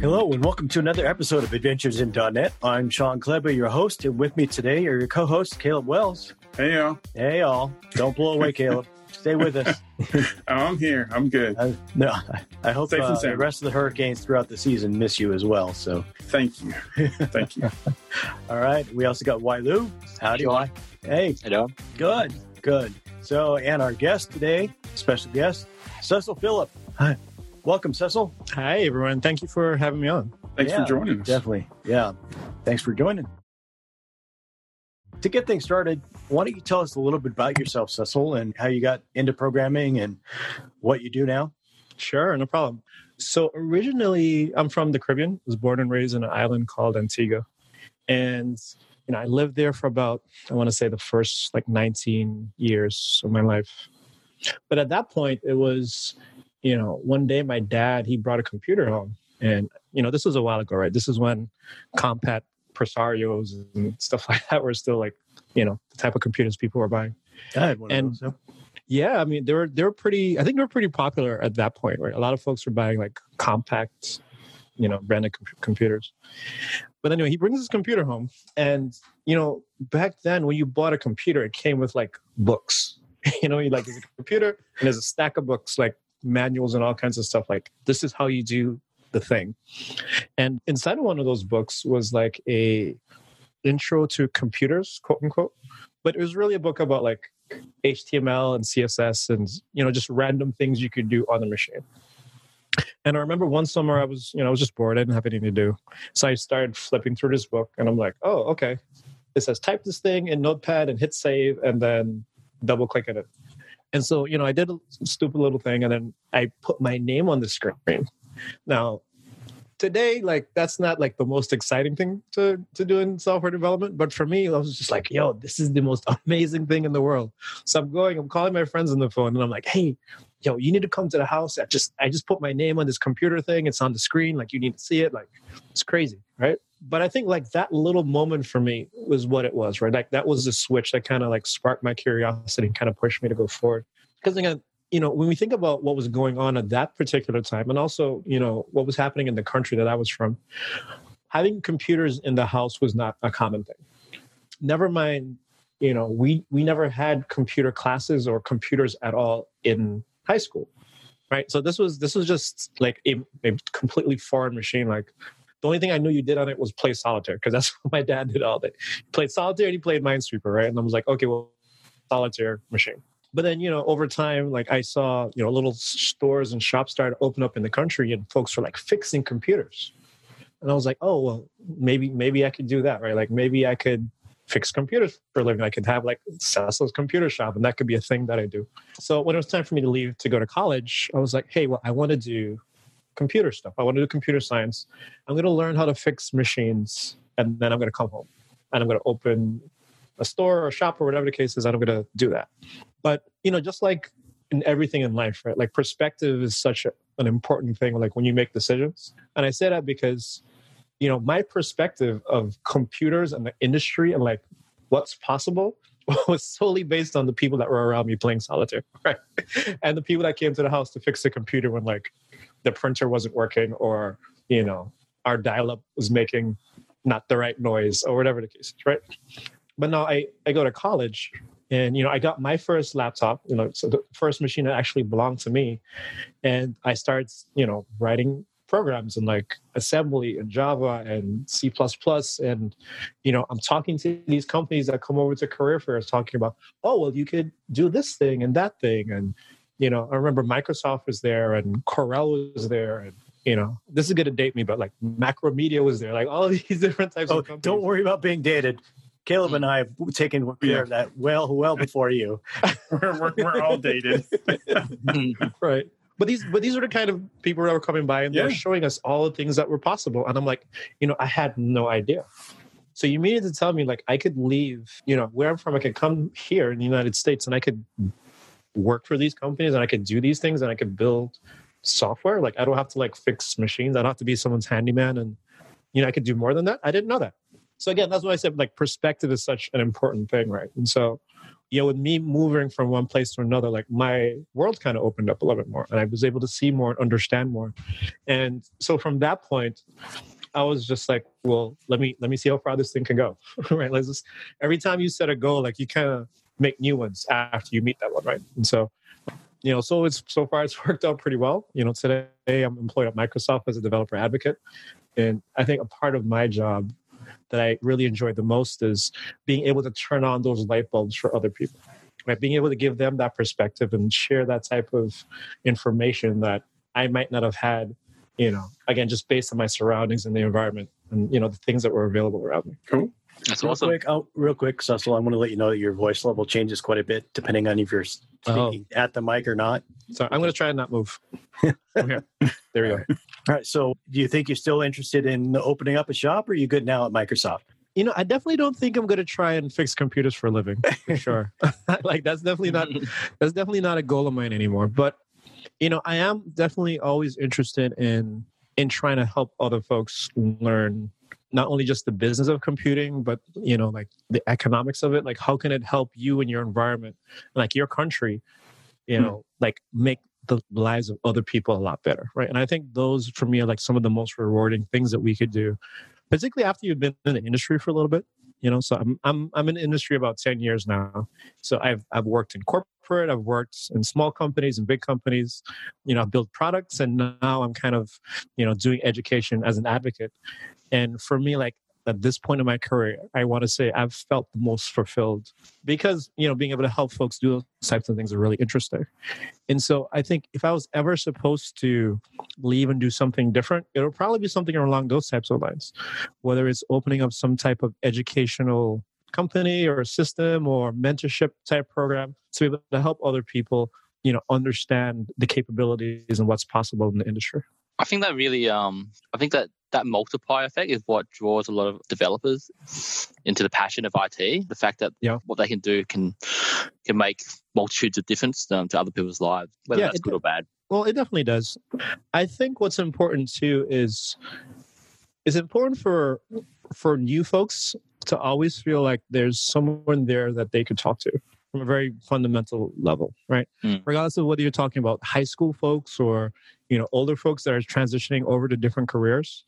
Hello and welcome to another episode of Adventures in .NET. I'm Shawn Clabough, your host, and with me today are your co-hosts, Caleb Wells. Hey y'all. Hey y'all. Don't blow away, Caleb. Stay with us. oh, I'm here. I'm good. Uh, no, I hope uh, the rest of the hurricanes throughout the season miss you as well. So, Thank you. Thank you. all right. We also got Wai Liu. Howdy, Shawn. Wai. Hey, Hello. good, good. So, and our guest today, special guest, Cecil Phillip. Hi. Welcome, Cecil. Hi, everyone. Thank you for having me on. Thanks Yeah, for joining us. Definitely. Yeah. Thanks for joining. To get things started, why don't you tell us a little bit about yourself, Cecil, and how you got into programming and what you do now? Sure, no problem. So, originally, I'm from the Caribbean. I was born and raised in an island called Antigua. And, you know, I lived there for about, I want to say, the first like 19 years of my life. But at that point, it was, you know, one day my dad, he brought a computer home. And, you know, this was a while ago, right? This is when Compaq Presarios and stuff like that were still like, you know, the type of computers people were buying. I had one And- of those. Yeah, I mean they were they were pretty. I think they were pretty popular at that point, right? A lot of folks were buying like Compaq, you know, branded com- computers. But anyway, he brings his computer home, and you know, back then when you bought a computer, it came with like books. you know, you like a computer and there's a stack of books, like manuals and all kinds of stuff. Like this is how you do the thing. And inside of one of those books was like a intro to computers, quote unquote. But it was really a book about like HTML and CSS and you know just random things you could do on the machine. And I remember one summer I was you know I was just bored I didn't have anything to do, so I started flipping through this book and I'm like oh okay, it says type this thing in Notepad and hit save and then double click it. And so you know I did a stupid little thing and then I put my name on the screen. Now today like that's not like the most exciting thing to to do in software development but for me i was just like yo this is the most amazing thing in the world so i'm going i'm calling my friends on the phone and i'm like hey yo you need to come to the house. I just i just put my name on this computer thing. It's on the screen. Like you need to see it. Like it's crazy right? But i think like that little moment for me was what it was right? Like that was the switch that kind of like sparked my curiosity and kind of pushed me to go forward. Because again you know, when we think about what was going on at that particular time, and also, you know, what was happening in the country that I was from, having computers in the house was not a common thing. Never mind, you know, we we never had computer classes or computers at all in high school, right? So this was this was just like a, a completely foreign machine. Like the only thing I knew you did on it was play solitaire because that's what my dad did all day. He played solitaire and he played Minesweeper, right? And I was like, okay, well, solitaire machine but then you know over time like i saw you know little stores and shops started to open up in the country and folks were like fixing computers and i was like oh well maybe maybe i could do that right like maybe i could fix computers for a living. I could have like cecil's computer shop and that could be a thing that i do. So when it was time for me to leave to go to college i was like hey well i want to do computer stuff. I want to do computer science. I'm going to learn how to fix machines and then i'm going to come home and i'm going to open a store or a shop or whatever the case is and i'm going to do that. But you know just like in everything in life right like perspective is such an important thing like when you make decisions. And i say that because you know my perspective of computers and the industry and like what's possible was solely based on the people that were around me playing solitaire right? And the people that came to the house to fix the computer when like the printer wasn't working or you know our dial-up was making not the right noise or whatever the case is right? But now i i go to college and you know i got my first laptop you know so the first machine that actually belonged to me. And i started you know writing programs and like assembly and java and c++ and you know i'm talking to these companies that come over to career fairs talking about oh well you could do this thing and that thing and you know i remember microsoft was there and corel was there and you know this is going to date me but like macromedia was there like all these different types Oh, of companies don't worry about being dated. Caleb and I have taken care of that well, well before you. We're, we're, we're all dated. right but these but these are the kind of people that were coming by and they're showing us all the things that were possible. And i'm like you know i had no idea. So you mean to tell me like i could leave you know where i'm from i could come here in the united states and i could work for these companies and i could do these things and i could build software? Like i don't have to like fix machines. I don't have to be someone's handyman and you know i could do more than that. I didn't know that. So again that's why i said like perspective is such an important thing right? And so you know, with me moving from one place to another, like my world kind of opened up a little bit more and I was able to see more and understand more. And so from that point, I was just like, well, let me let me see how far this thing can go. right. Let's just every time you set a goal, like you kind of make new ones after you meet that one, right? And so, you know, so it's so far it's worked out pretty well. You know, today I'm employed at Microsoft as a developer advocate. And I think a part of my job that I really enjoy the most is being able to turn on those light bulbs for other people. Right? Being able to give them that perspective and share that type of information that I might not have had, you know, again, just based on my surroundings and the environment and, you know, the things that were available around me. Cool. That's real awesome. quick, oh, real quick, Cecil, I want to let you know that your voice level changes quite a bit depending on if you're oh. speaking at the mic or not. So I'm going to try and not move. okay. There we go. All right. So, do you think you're still interested in opening up a shop, or are you good now at Microsoft? You know, I definitely don't think I'm going to try and fix computers for a living. For sure. like that's definitely not that's definitely not a goal of mine anymore. But you know, I am definitely always interested in in trying to help other folks learn not only just the business of computing, but you know, like the economics of it. Like, how can it help you and your environment, like your country, you hmm. know, like make the lives of other people a lot better, right? And I think those, for me, are like some of the most rewarding things that we could do, particularly after you've been in the industry for a little bit. You know, so I'm I'm I'm in the industry about ten years now. So I've I've worked in corporate, I've worked in small companies and big companies. You know, I've built products, and now I'm kind of, you know, doing education as an advocate. And for me, like at this point in my career, I want to say I've felt the most fulfilled because, you know, being able to help folks do those types of things are really interesting. And so I think if I was ever supposed to leave and do something different, it'll probably be something along those types of lines, whether it's opening up some type of educational company or a system or mentorship type program to be able to help other people, you know, understand the capabilities and what's possible in the industry. I think that really, um, I think that that multiplier effect is what draws a lot of developers into the passion of IT. The fact that yeah. what they can do can can make multitudes of difference um, to other people's lives, whether Yeah, that's good or bad. Well, it definitely does. I think what's important too is it's important for for new folks to always feel like there's someone there that they could talk to from a very fundamental level, right? Mm. Regardless of whether you're talking about high school folks or you know older folks that are transitioning over to different careers,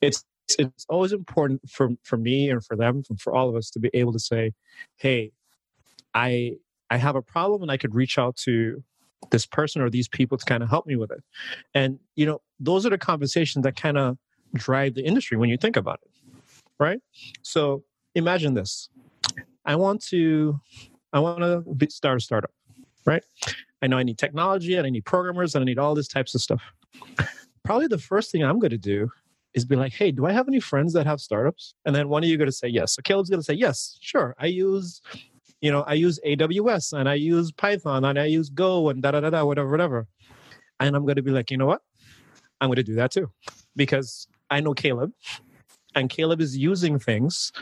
it's it's always important for for me and for them and for all of us to be able to say, "Hey, I I have a problem and I could reach out to this person or these people to kind of help me with it. And you know, those are the conversations that kind of drive the industry when you think about it. Right? So imagine this. I want to I want to start a startup, right? I know I need technology and I need programmers and I need all these types of stuff. Probably the first thing I'm going to do is be like, hey, do I have any friends that have startups? And then one of you going to say yes. So Caleb's going to say, yes, sure. I use, you know, I use AWS and I use Python and I use Go and da da da da, whatever, whatever. And I'm going to be like, you know what? I'm going to do that too because I know Caleb and Caleb is using things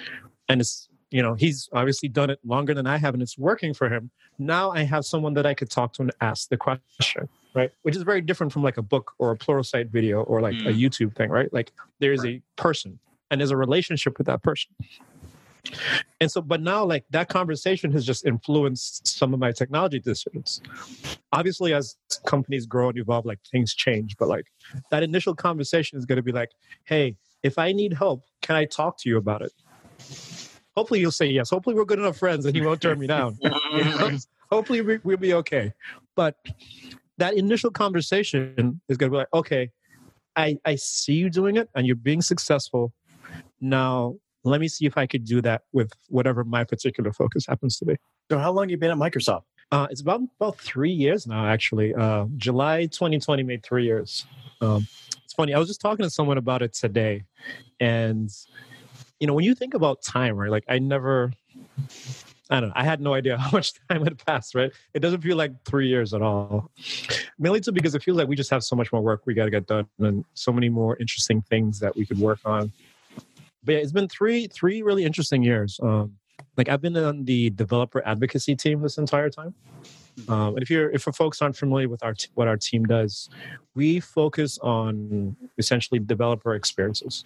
and it's, you know, he's obviously done it longer than I have and it's working for him. Now I have someone that I could talk to and ask the question, right? Which is very different from like a book or a Pluralsight video or like a Mm. YouTube thing, right? Like there's a person and there's a relationship with that person. And so, but now like that conversation has just influenced some of my technology decisions. Obviously, as companies grow and evolve, like things change, but like that initial conversation is going to be like, hey, if I need help, can I talk to you about it? Hopefully, you'll say yes. Hopefully, we're good enough friends and he won't turn me down. You know? Hopefully, we, we'll be okay. But that initial conversation is going to be like, okay, I, I see you doing it and you're being successful. Now, let me see if I could do that with whatever my particular focus happens to be. So, how long you been at Microsoft? Uh, it's about about three years now, actually. Uh, July 2020 made three years. Um, it's funny. I was just talking to someone about it today, and you know, when you think about time, right? Like, I never, I don't know. I had no idea how much time had passed. Right? It doesn't feel like three years at all. Mainly too because it feels like we just have so much more work we got to get done, and so many more interesting things that we could work on. But yeah, it's been three three really interesting years. Um, like I've been on the developer advocacy team this entire time. Um, and if you're if folks aren't familiar with our t- what our team does, we focus on essentially developer experiences,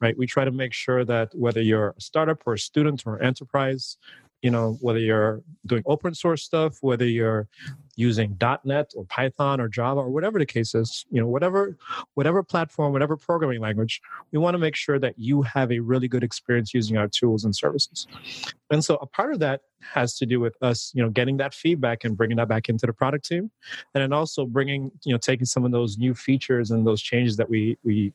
right? We try to make sure that whether you're a startup or a student or an enterprise, you know, whether you're doing open source stuff, whether you're using .NET or Python or Java or whatever the case is, you know, whatever whatever platform, whatever programming language, we want to make sure that you have a really good experience using our tools and services. And so a part of that has to do with us, you know, getting that feedback and bringing that back into the product team, and then also bringing, you know, taking some of those new features and those changes that we we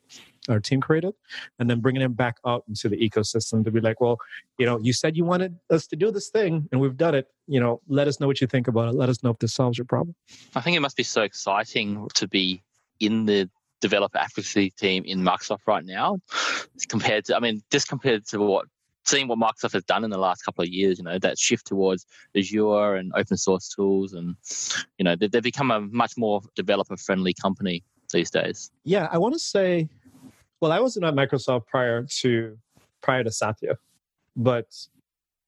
our team created, and then bringing them back out into the ecosystem to be like, well, you know, you said you wanted us to do this thing, and we've done it. You know, let us know what you think about it. Let us know if this solves your problem. I think it must be so exciting to be in the developer advocacy team in Microsoft right now, compared to, I mean, just compared to what seeing what Microsoft has done in the last couple of years, you know, that shift towards Azure and open source tools, and you know, they've become a much more developer friendly company these days. Yeah, I want to say well, I wasn't at Microsoft prior to prior to Satya, but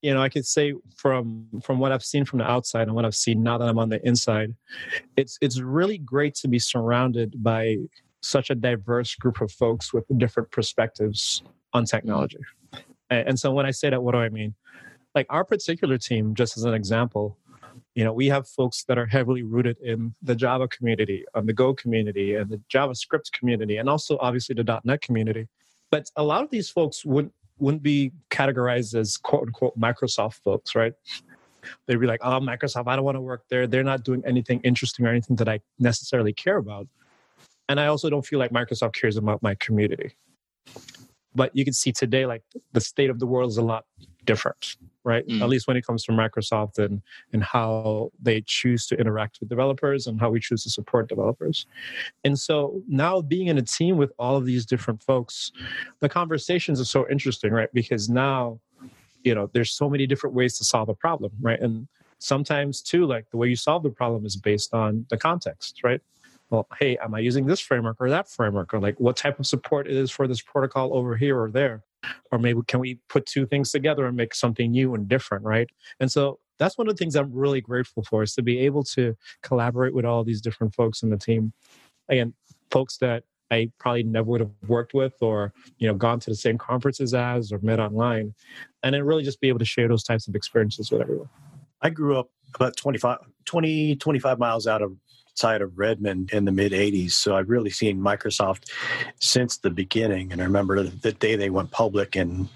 you know, I could say from from what I've seen from the outside and what I've seen now that I'm on the inside, it's it's really great to be surrounded by such a diverse group of folks with different perspectives on technology. And, so when I say that, what do I mean? Like our particular team, just as an example, you know we have folks that are heavily rooted in the java community and the go community and the javascript community and also obviously the. net community. But a lot of these folks wouldn't wouldn't be categorized as quote unquote microsoft folks right? They'd be like oh microsoft i don't want to work there. They're not doing anything interesting or anything that i necessarily care about. And i also don't feel like microsoft cares about my community but you can see today like the state of the world is a lot different right? Mm. at least when it comes to microsoft and and how they choose to interact with developers and how we choose to support developers. And so now being in a team with all of these different folks the conversations are so interesting right? Because now you know there's so many different ways to solve a problem right? And sometimes too like the way you solve the problem is based on the context right well, hey, am I using this framework or that framework? Or like what type of support is for this protocol over here or there? Or maybe can we put two things together and make something new and different, right? And so that's one of the things I'm really grateful for is to be able to collaborate with all these different folks in the team. Again, folks that I probably never would have worked with or, you know, gone to the same conferences as or met online. And then really just be able to share those types of experiences with everyone. I grew up about 25, 20, 25 miles out of outside of Redmond in the mid 80s. So I've really seen Microsoft since the beginning. And I remember the day they went public and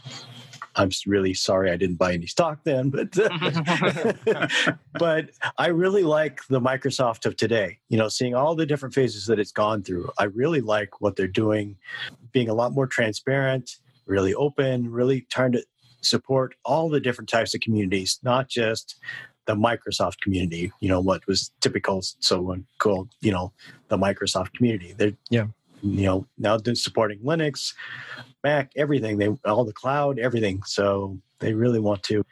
I'm really sorry I didn't buy any stock then, but but I really like the Microsoft of today. You know, seeing all the different phases that it's gone through. I really like what they're doing, being a lot more transparent, really open, really trying to support all the different types of communities, not just the Microsoft community, you know, what was typical so called, you know, the Microsoft community. They're yeah. You know, now they're supporting Linux, Mac, everything. They all the cloud, everything. So they really want to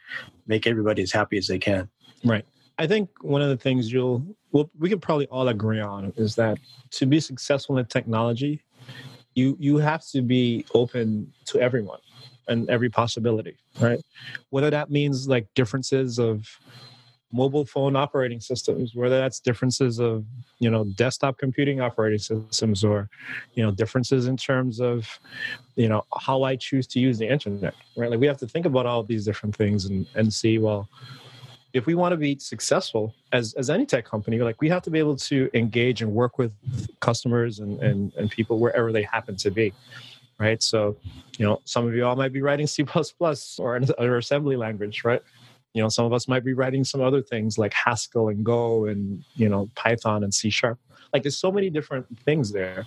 make everybody as happy as they can. Right. I think one of the things you'll well, we can probably all agree on is that to be successful in technology, you you have to be open to everyone and every possibility, right? Whether that means like differences of mobile phone operating systems whether that's differences of you know desktop computing operating systems or you know differences in terms of you know how i choose to use the internet right? Like we have to think about all these different things and and see well if we want to be successful as as any tech company like we have to be able to engage and work with customers and and, and people wherever they happen to be right? So you know some of you all might be writing c++ or or assembly language right you know some of us might be writing some other things like haskell and go and you know python and c sharp. Like there's so many different things there.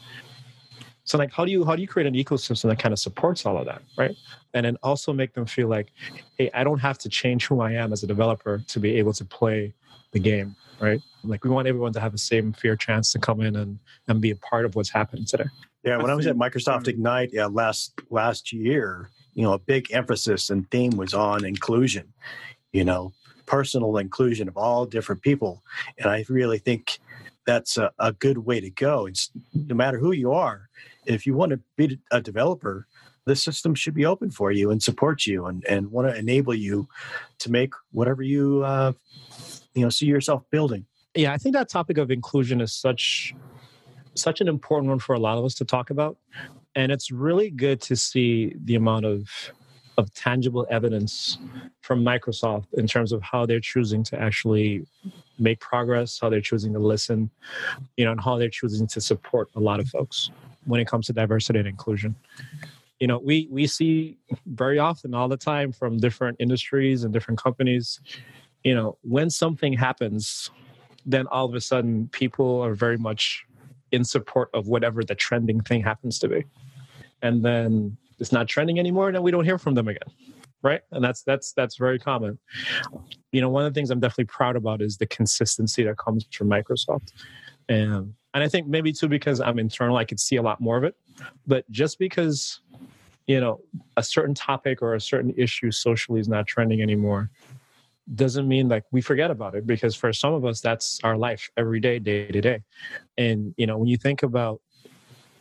So like how do you how do you create an ecosystem that kind of supports all of that right? And then also make them feel like hey i don't have to change who i am as a developer to be able to play the game right? Like we want everyone to have the same fair chance to come in and and be a part of what's happening today. Yeah when i was at microsoft mm-hmm. ignite yeah last last year you know a big emphasis and theme was on inclusion you know, personal inclusion of all different people. And I really think that's a, a good way to go. It's no matter who you are, if you want to be a developer, the system should be open for you and support you and, and want to enable you to make whatever you uh, you know see yourself building. Yeah, I think that topic of inclusion is such such an important one for a lot of us to talk about. And it's really good to see the amount of of tangible evidence from Microsoft in terms of how they're choosing to actually make progress, how they're choosing to listen, you know, and how they're choosing to support a lot of folks when it comes to diversity and inclusion. You know, we we see very often all the time from different industries and different companies, you know, when something happens, then all of a sudden people are very much in support of whatever the trending thing happens to be. And then it's not trending anymore, and then we don't hear from them again. Right. And that's that's that's very common. You know, one of the things I'm definitely proud about is the consistency that comes from Microsoft. And and I think maybe too because I'm internal, I could see a lot more of it. But just because, you know, a certain topic or a certain issue socially is not trending anymore, doesn't mean like we forget about it because for some of us that's our life every day day to day and you know when you think about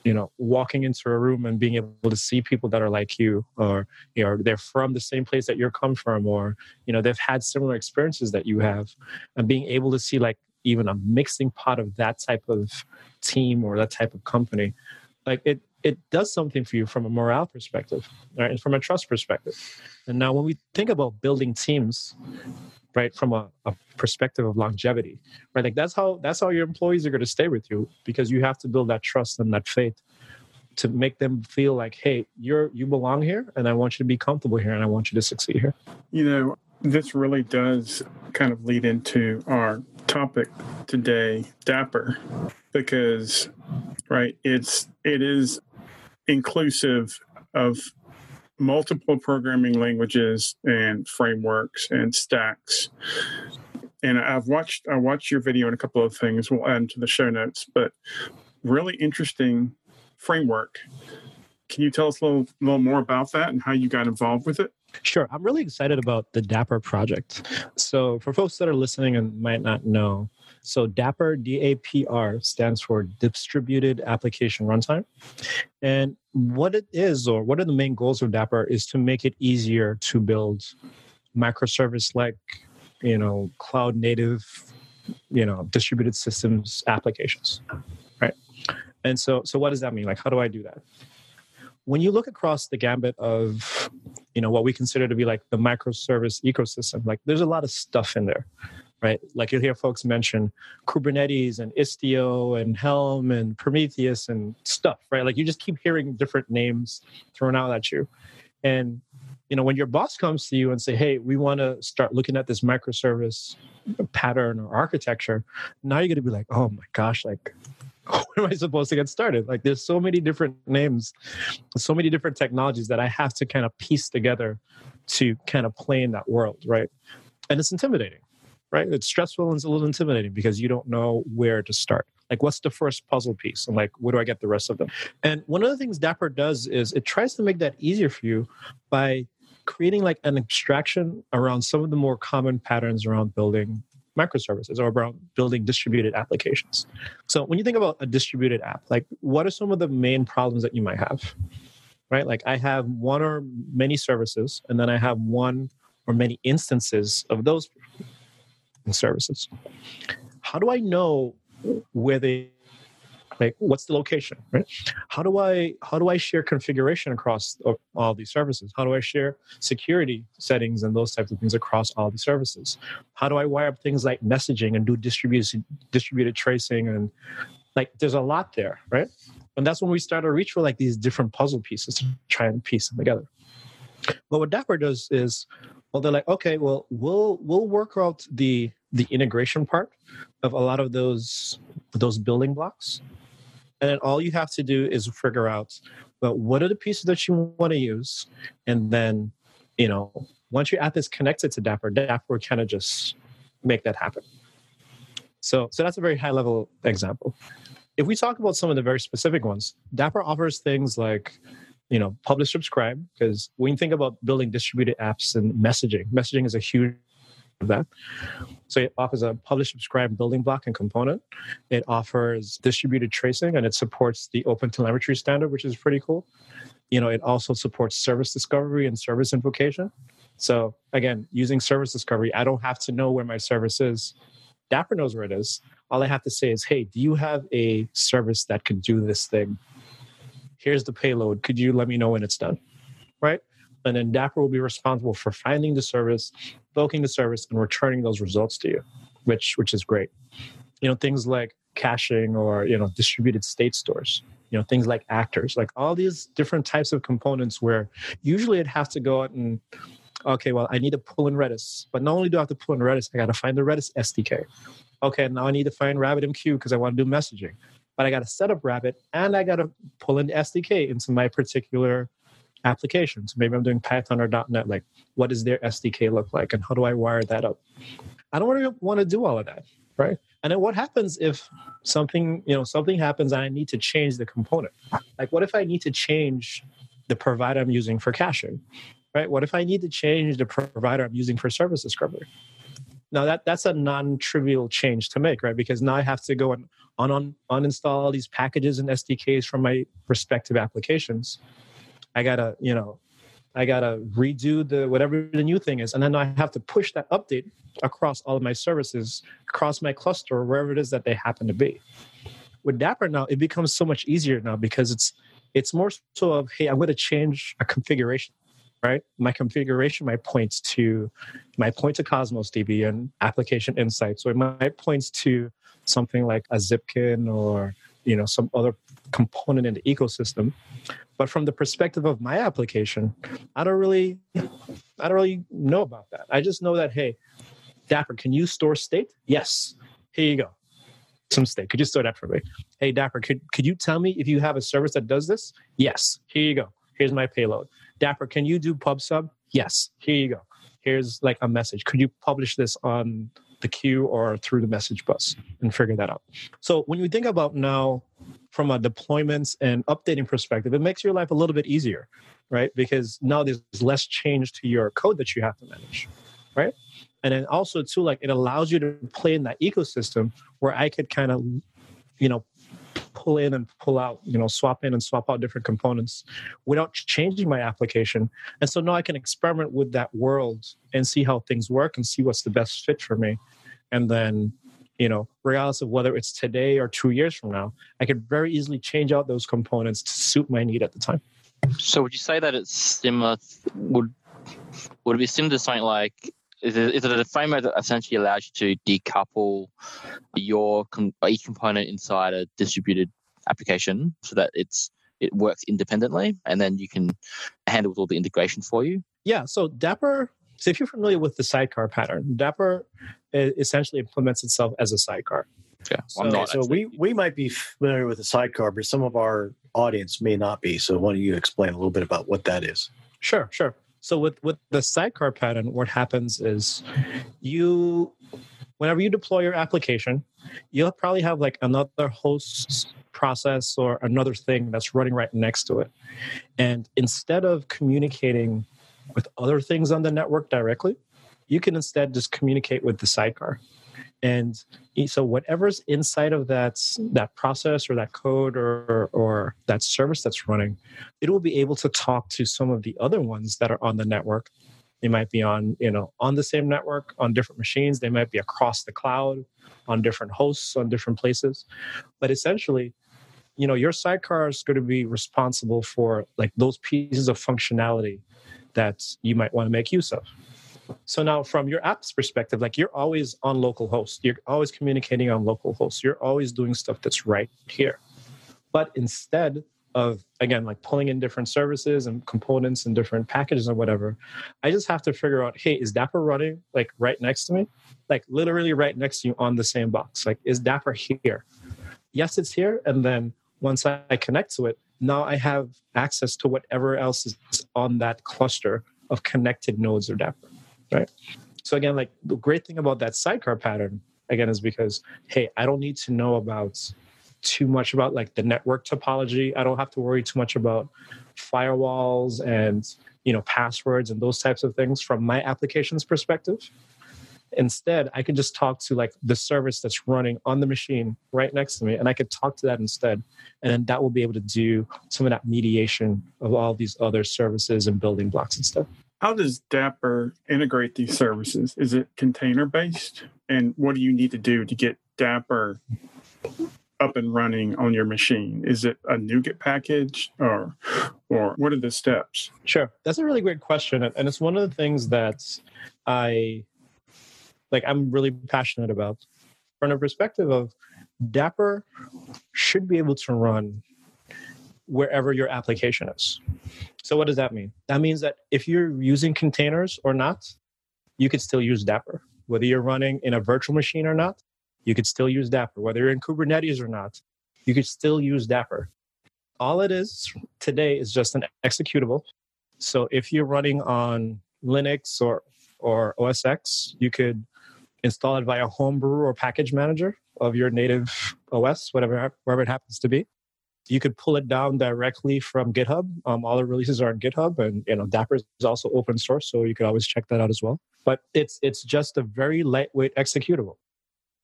you know walking into a room and being able to see people that are like you or you know they're from the same place that you're come from or you know they've had similar experiences that you have. And being able to see like even a mixing pot of that type of team or that type of company like it it does something for you from a morale perspective right and from a trust perspective. And now when we think about building teams right from a, a, perspective of longevity right? Like that's how that's how your employees are going to stay with you because you have to build that trust and that faith to make them feel like hey you're you belong here and i want you to be comfortable here and i want you to succeed here. You know this really does kind of lead into our topic today Dapr because right it's it is inclusive of multiple programming languages and frameworks and stacks. And I've watched I watched your video and a couple of things we'll add to the show notes, but really interesting framework. Can you tell us a little, little more about that and how you got involved with it? Sure. I'm really excited about the Dapr project. So, for folks that are listening and might not know, so Dapr, D A P R, stands for Distributed Application Runtime. And what it is, or what are the main goals of Dapr, is to make it easier to build microservice like, you know, cloud native, you know, distributed systems applications. Right. And so, so what does that mean? Like, how do I do that? when you look across the gambit of you know what we consider to be like the microservice ecosystem. Like there's a lot of stuff in there right? Like you'll hear folks mention kubernetes and istio and helm and prometheus and stuff right? Like you just keep hearing different names thrown out at you. And you know when your boss comes to you and say hey we want to start looking at this microservice pattern or architecture now you're going to be like oh my gosh like where am I supposed to get started? Like there's so many different names, so many different technologies that I have to kind of piece together to kind of play in that world, right? And it's intimidating, right? It's stressful and it's a little intimidating because you don't know where to start. Like what's the first puzzle piece and like where do I get the rest of them? And one of the things Dapr does is it tries to make that easier for you by creating like an abstraction around some of the more common patterns around building microservices or about building distributed applications. So when you think about a distributed app, like what are some of the main problems that you might have? Right? Like I have one or many services, and then I have one or many instances of those services. How do I know where they like what's the location right? How do i how do i share configuration across uh, all these services? How do i share security settings and those types of things across all these services? How do i wire up things like messaging and do distributed distributed tracing and like there's a lot there right? And that's when we start to reach for like these different puzzle pieces to try and piece them together. But what Dapr does is well they're like okay well we'll we'll work out the the integration part of a lot of those those building blocks. And then all you have to do is figure out well what are the pieces that you want to use? And then you know once your app is connected to Dapr Dapr kind of just make that happen. So so that's a very high level example. If we talk about some of the very specific ones Dapr offers things like you know publish subscribe because when you think about building distributed apps and messaging messaging is a huge that. So it offers a publish subscribe building block and component. It offers distributed tracing and it supports the open telemetry standard, which is pretty cool. You know, it also supports service discovery and service invocation. So again, using service discovery, I don't have to know where my service is. Dapr knows where it is. All I have to say is, hey, do you have a service that can do this thing? Here's the payload. Could you let me know when it's done? Right? and then Dapr will be responsible for finding the service, invoking the service, and returning those results to you, which which is great. You know, things like caching or you know distributed state stores you know things like actors like all these different types of components where usually it has to go out and okay well i need to pull in redis but not only do i have to pull in redis i got to find the redis sdk okay now i need to find rabbitmq because i want to do messaging but i got to set up rabbit and i got to pull in sdk into my particular application so maybe i'm doing python or. Net like what does their sdk look like and how do i wire that up? I don't really want to do all of that right? And then what happens if something you know something happens and i need to change the component? Like what if i need to change the provider i'm using for caching right? What if i need to change the provider i'm using for service discovery? Now that that's a non-trivial change to make right? Because now i have to go and uninstall all these packages and sdks from my respective applications i gotta you know I gotta redo the whatever the new thing is, and then I have to push that update across all of my services, across my cluster, wherever it is that they happen to be. With Dapr now, it becomes so much easier now because it's it's more so of hey, I'm going to change a configuration, right? My configuration might point to my point to Cosmos DB and application insights, or it might point to something like a Zipkin or you know some other component in the ecosystem but from the perspective of my application, I don't really, I don't really know about that. I just know that hey, Dapr, can you store state? Yes. Here you go. Some state. Could you store that for me? Hey, Dapr, could could you tell me if you have a service that does this? Yes. Here you go. Here's my payload. Dapr, can you do pub sub? Yes. Here you go. Here's like a message. Could you publish this on the queue or through the message bus and figure that out? So when you think about now from a deployments and updating perspective, it makes your life a little bit easier, right? Because now there's less change to your code that you have to manage, right? And then also too, like it allows you to play in that ecosystem where I could kind of, you know, pull in and pull out, you know, swap in and swap out different components without changing my application. And so now I can experiment with that world and see how things work and see what's the best fit for me. And then you know, regardless of whether it's today or two years from now, I could very easily change out those components to suit my need at the time. So, would you say that it's similar? Would would it be similar to something like? Is it, is it a framework that essentially allows you to decouple your each component inside a distributed application so that it's it works independently, and then you can handle all the integration for you? Yeah. So Dapr so if you're familiar with the sidecar pattern, Dapr essentially implements itself as a sidecar. Yeah, well, so, so we we might be familiar with the sidecar, but some of our audience may not be. So why don't you explain a little bit about what that is? Sure, sure. So with with the sidecar pattern, what happens is you whenever you deploy your application, you'll probably have like another host process or another thing that's running right next to it. And instead of communicating with other things on the network directly, you can instead just communicate with the sidecar. And so whatever's inside of that that process or that code or or that service that's running, it will be able to talk to some of the other ones that are on the network. They might be on, you know, on the same network, on different machines. They might be across the cloud, on different hosts, on different places. But essentially, you know, your sidecar is going to be responsible for like those pieces of functionality that you might want to make use of. So now from your app's perspective, like you're always on local host. You're always communicating on local hosts. You're always doing stuff that's right here. But instead of again like pulling in different services and components and different packages and whatever, I just have to figure out, hey, is Dapr running like right next to me? Like literally right next to you on the same box. Like is Dapr here? Yes, it's here. And then once I connect to it, now I have access to whatever else is on that cluster of connected nodes or Dapr, right? So again, like the great thing about that sidecar pattern, again, is because, hey, I don't need to know about too much about like the network topology. I don't have to worry too much about firewalls and you know passwords and those types of things from my application's perspective Instead, I can just talk to like the service that's running on the machine right next to me, and I could talk to that instead. And then that will be able to do some of that mediation of all these other services and building blocks and stuff. How does Dapr integrate these services? Is it container based? And what do you need to do to get Dapr up and running on your machine? Is it a NuGet package or or what are the steps? Sure. That's a really great question. And it's one of the things that I like I'm really passionate about. From a perspective of Dapr should be able to run wherever your application is. So what does that mean? That means that if you're using containers or not, you could still use Dapr. Whether you're running in a virtual machine or not, you could still use Dapr. Whether you're in Kubernetes or not, you could still use Dapr. All it is today is just an executable. So if you're running on Linux or or OS X, you could install it via Homebrew or package manager of your native OS, whatever wherever it happens to be. You could pull it down directly from GitHub. Um, all the releases are on GitHub, and you know Dapr is also open source, so you could always check that out as well. But it's it's just a very lightweight executable.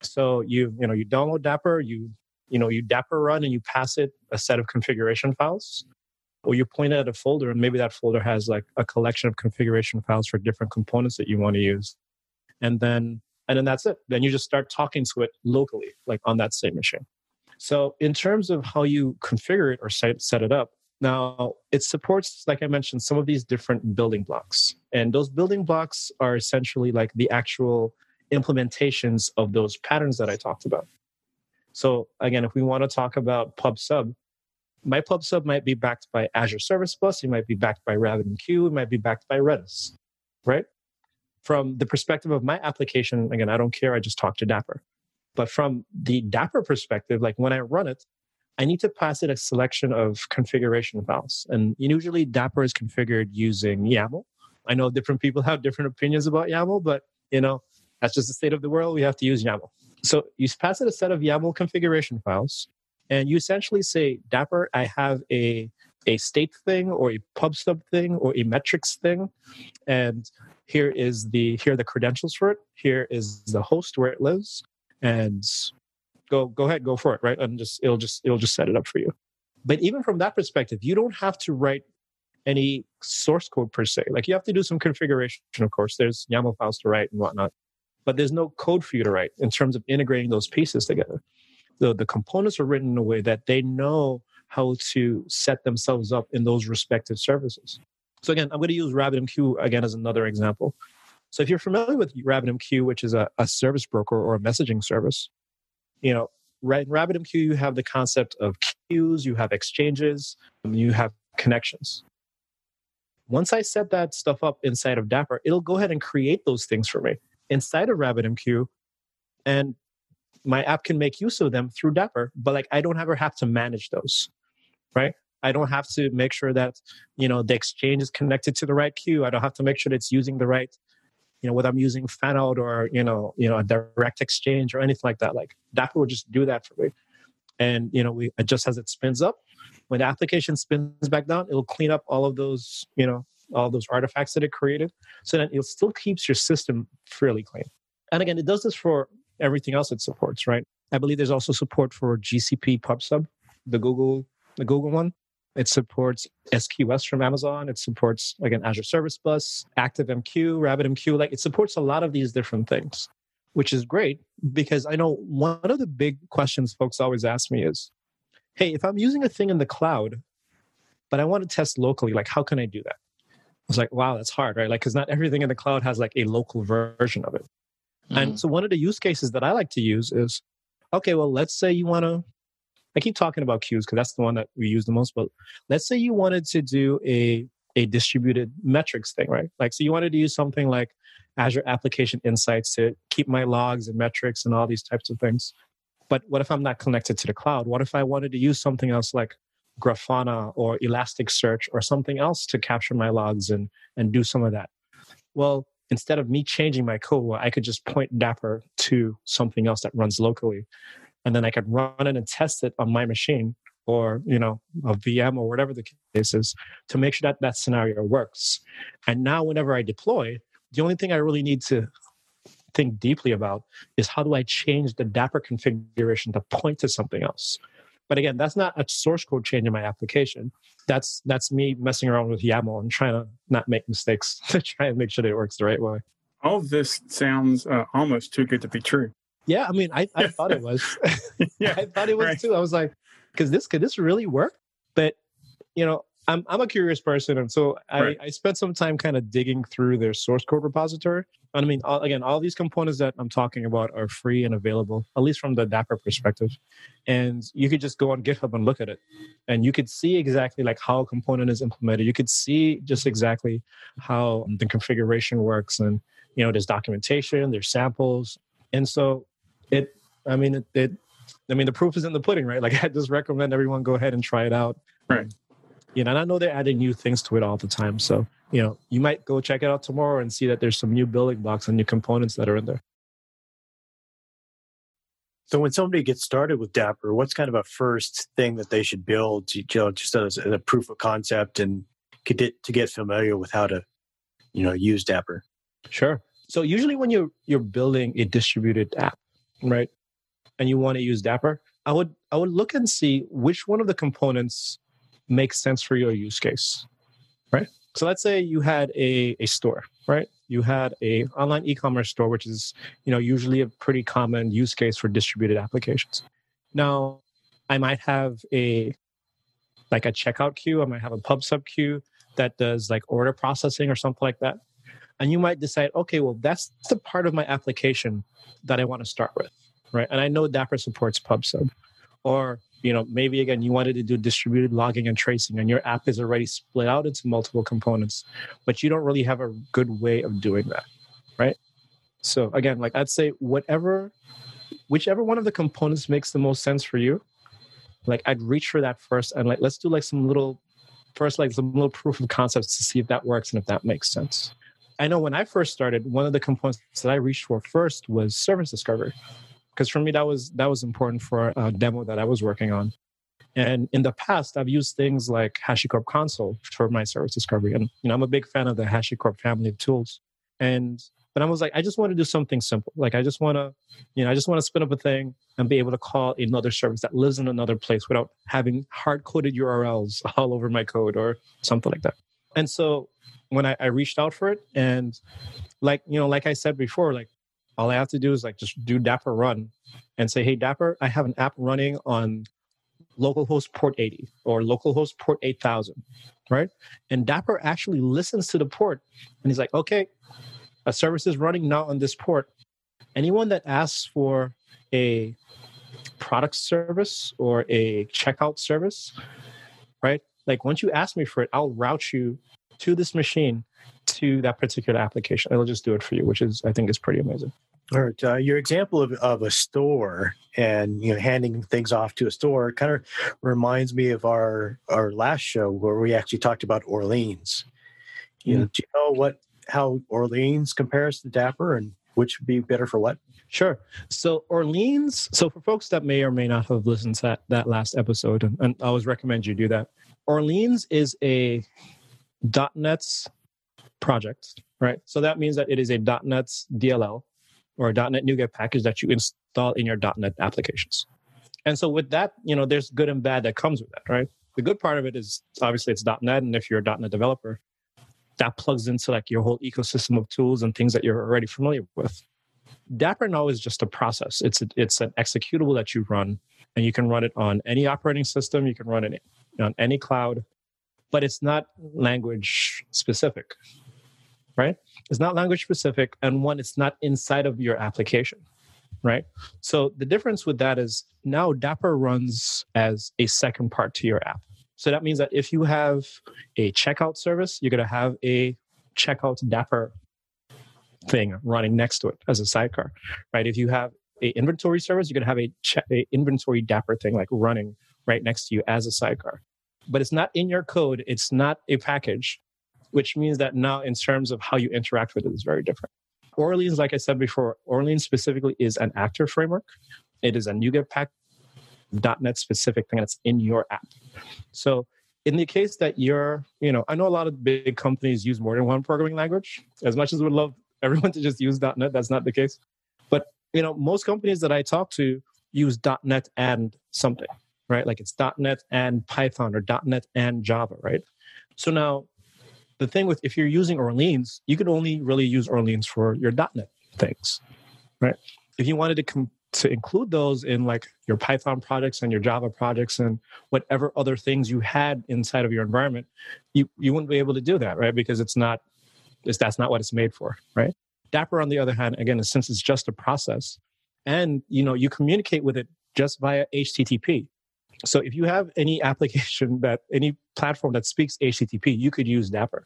So you you know you download Dapr, you you know you Dapr run, and you pass it a set of configuration files, or you point it at a folder, and maybe that folder has like a collection of configuration files for different components that you want to use, and then and then that's it. Then you just start talking to it locally, like on that same machine. So, in terms of how you configure it or set, it up, now it supports, like I mentioned, some of these different building blocks. And those building blocks are essentially like the actual implementations of those patterns that I talked about. So, again, if we want to talk about PubSub, my PubSub might be backed by Azure Service Bus, it might be backed by RabbitMQ, it might be backed by Redis, right? From the perspective of my application, again, I don't care, I just talk to Dapr. But from the Dapr perspective, like when I run it, I need to pass it a selection of configuration files. And usually Dapr is configured using YAML. I know different people have different opinions about YAML, but you know, that's just the state of the world. We have to use YAML. So you pass it a set of YAML configuration files, and you essentially say, Dapr, I have a a state thing or a pub sub thing or a metrics thing, and here is the here are the credentials for it. Here is the host where it lives and go go ahead go for it right? And just it'll just it'll just set it up for you. But even from that perspective you don't have to write any source code per se. Like you have to do some configuration of course. There's yaml files to write and whatnot but there's no code for you to write in terms of integrating those pieces together. The, the components are written in a way that they know how to set themselves up in those respective services. So again i'm going to use rabbitmq again as another example so if you're familiar with RabbitMQ, which is a, a service broker or a messaging service, you know, right in RabbitMQ, you have the concept of queues, you have exchanges, you have connections. Once I set that stuff up inside of Dapr, it'll go ahead and create those things for me inside of RabbitMQ. And my app can make use of them through Dapr, but like I don't ever have to manage those, right? I don't have to make sure that, you know, the exchange is connected to the right queue. I don't have to make sure that it's using the right you know, whether I'm using fan out or, you know, you know, a direct exchange or anything like that. Like Dapr will just do that for me. And, you know, we just as it spins up, when the application spins back down, it'll clean up all of those, you know, all those artifacts that it created. So that it still keeps your system fairly clean. And again, it does this for everything else it supports, right? I believe there's also support for GCP PubSub, the Google, the Google one. It supports SQS from Amazon. It supports, like an Azure Service Bus, ActiveMQ, RabbitMQ. Like it supports a lot of these different things, which is great because I know one of the big questions folks always ask me is, hey, if I'm using a thing in the cloud, but I want to test locally, like how can I do that? I was like, wow, that's hard, right? Like, because not everything in the cloud has like a local version of it. Mm-hmm. And so one of the use cases that I like to use is, okay, well, let's say you want to I keep talking about queues because that's the one that we use the most. But let's say you wanted to do a a distributed metrics thing, right? Like, so you wanted to use something like Azure Application Insights to keep my logs and metrics and all these types of things. But what if I'm not connected to the cloud? What if I wanted to use something else like Grafana or Elasticsearch or something else to capture my logs and and do some of that? Well, instead of me changing my code, I could just point Dapr to something else that runs locally and then I could run it and test it on my machine or you know a VM or whatever the case is to make sure that that scenario works. And now, whenever I deploy, the only thing I really need to think deeply about is how do I change the Dapr configuration to point to something else. But again, that's not a source code change in my application. That's that's me messing around with YAML and trying to not make mistakes to try and make sure that it works the right way. All of this sounds uh, almost too good to be true. Yeah, I mean, I, I thought it was. yeah, I thought it was right. too. I was like, because this could this really work? But you know, I'm I'm a curious person, and so I, Right. I spent some time kind of digging through their source code repository. And I mean, all, again, all these components that I'm talking about are free and available, at least from the Dapr perspective. And you could just go on GitHub and look at it, and you could see exactly like how a component is implemented. You could see just exactly how the configuration works, and you know, there's documentation, there's samples, and so it. I mean, it, it I mean, the proof is in the pudding, right? Like, I just recommend everyone go ahead and try it out. Right. You know, and I know they're adding new things to it all the time. So, you know, you might go check it out tomorrow and see that there's some new building blocks and new components that are in there. So when somebody gets started with Dapr, what's kind of a first thing that they should build, to, you know, just as a proof of concept and to get to get familiar with how to, you know, use Dapr? Sure. So usually when you're you're building a distributed app, right, and you want to use Dapr, I would I would look and see which one of the components makes sense for your use case, right? So let's say you had a a store, right? You had a online e-commerce store, which is you know usually a pretty common use case for distributed applications. Now, I might have a like a checkout queue. I might have a pub sub queue that does like order processing or something like that and you might decide okay well that's the part of my application that i want to start with right? And i know Dapr supports pubsub. Or you know maybe again you wanted to do distributed logging and tracing and your app is already split out into multiple components but you don't really have a good way of doing that right? So again like i'd say whatever whichever one of the components makes the most sense for you like i'd reach for that first and like let's do like some little first like some little proof of concepts to see if that works and if that makes sense I know when I first started, one of the components that I reached for first was service discovery, because for me that was that was important for a demo that I was working on. And in the past, I've used things like HashiCorp Consul for my service discovery, and you know I'm a big fan of the HashiCorp family of tools. And but I was like, I just want to do something simple. Like I just want to, you know, I just want to spin up a thing and be able to call another service that lives in another place without having hard coded URLs all over my code or something like that. And so when I, I reached out for it and like you know like i said before like all i have to do is like just do Dapr run and say hey Dapr i have an app running on localhost port 80 or localhost port 8000 right? And Dapr actually listens to the port and he's like okay a service is running now on this port. Anyone that asks for a product service or a checkout service right like once you ask me for it i'll route you to this machine to that particular application. It'll just do it for you, which is I think is pretty amazing. All right, uh, your example of, of a store and you know handing things off to a store kind of reminds me of our our last show where we actually talked about Orleans. You know, do you know what how Orleans compares to Dapr and which would be better for what? Sure. So Orleans. So for folks that may or may not have listened to that, that last episode, and, and I always recommend you do that. Orleans is a .NET's project, right? So that means that it is a .NET's DLL or a .NET NuGet package that you install in your .NET applications. And so with that, you know, there's good and bad that comes with that, right? The good part of it is obviously it's .NET, and if you're a .NET developer, that plugs into like your whole ecosystem of tools and things that you're already familiar with. Dapr now is just a process. It's a, it's an executable that you run, and you can run it on any operating system. You can run it on any cloud, but it's not language specific, right? It's not language specific, and one, it's not inside of your application, right? So the difference with that is now Dapr runs as a second part to your app. So that means that if you have a checkout service, you're going to have a checkout Dapr thing running next to it as a sidecar, right? If you have a inventory service, you're going to have a, che- a inventory Dapr thing like running right next to you as a sidecar. But it's not in your code. It's not a package, which means that now in terms of how you interact with it is very different. Orleans, like I said before, Orleans specifically is an actor framework. It is a NuGet pack .NET specific thing that's in your app. So in the case that you're, you know, I know a lot of big companies use more than one programming language. As much as we would love everyone to just use .NET, that's not the case. But you know, most companies that I talk to use .NET and something, right? Like it's .NET and Python or .NET and Java, right? So now, the thing with if you're using Orleans, you can only really use Orleans for your .NET things, right? if you wanted to com- to include those in like your Python projects and your Java projects and whatever other things you had inside of your environment, you you wouldn't be able to do that, right? Because it's not it's, that's not what it's made for, right? Dapr, on the other hand, again, since it's just a process, and you know you communicate with it just via HTTP. So if you have any application that any platform that speaks HTTP, you could use Dapr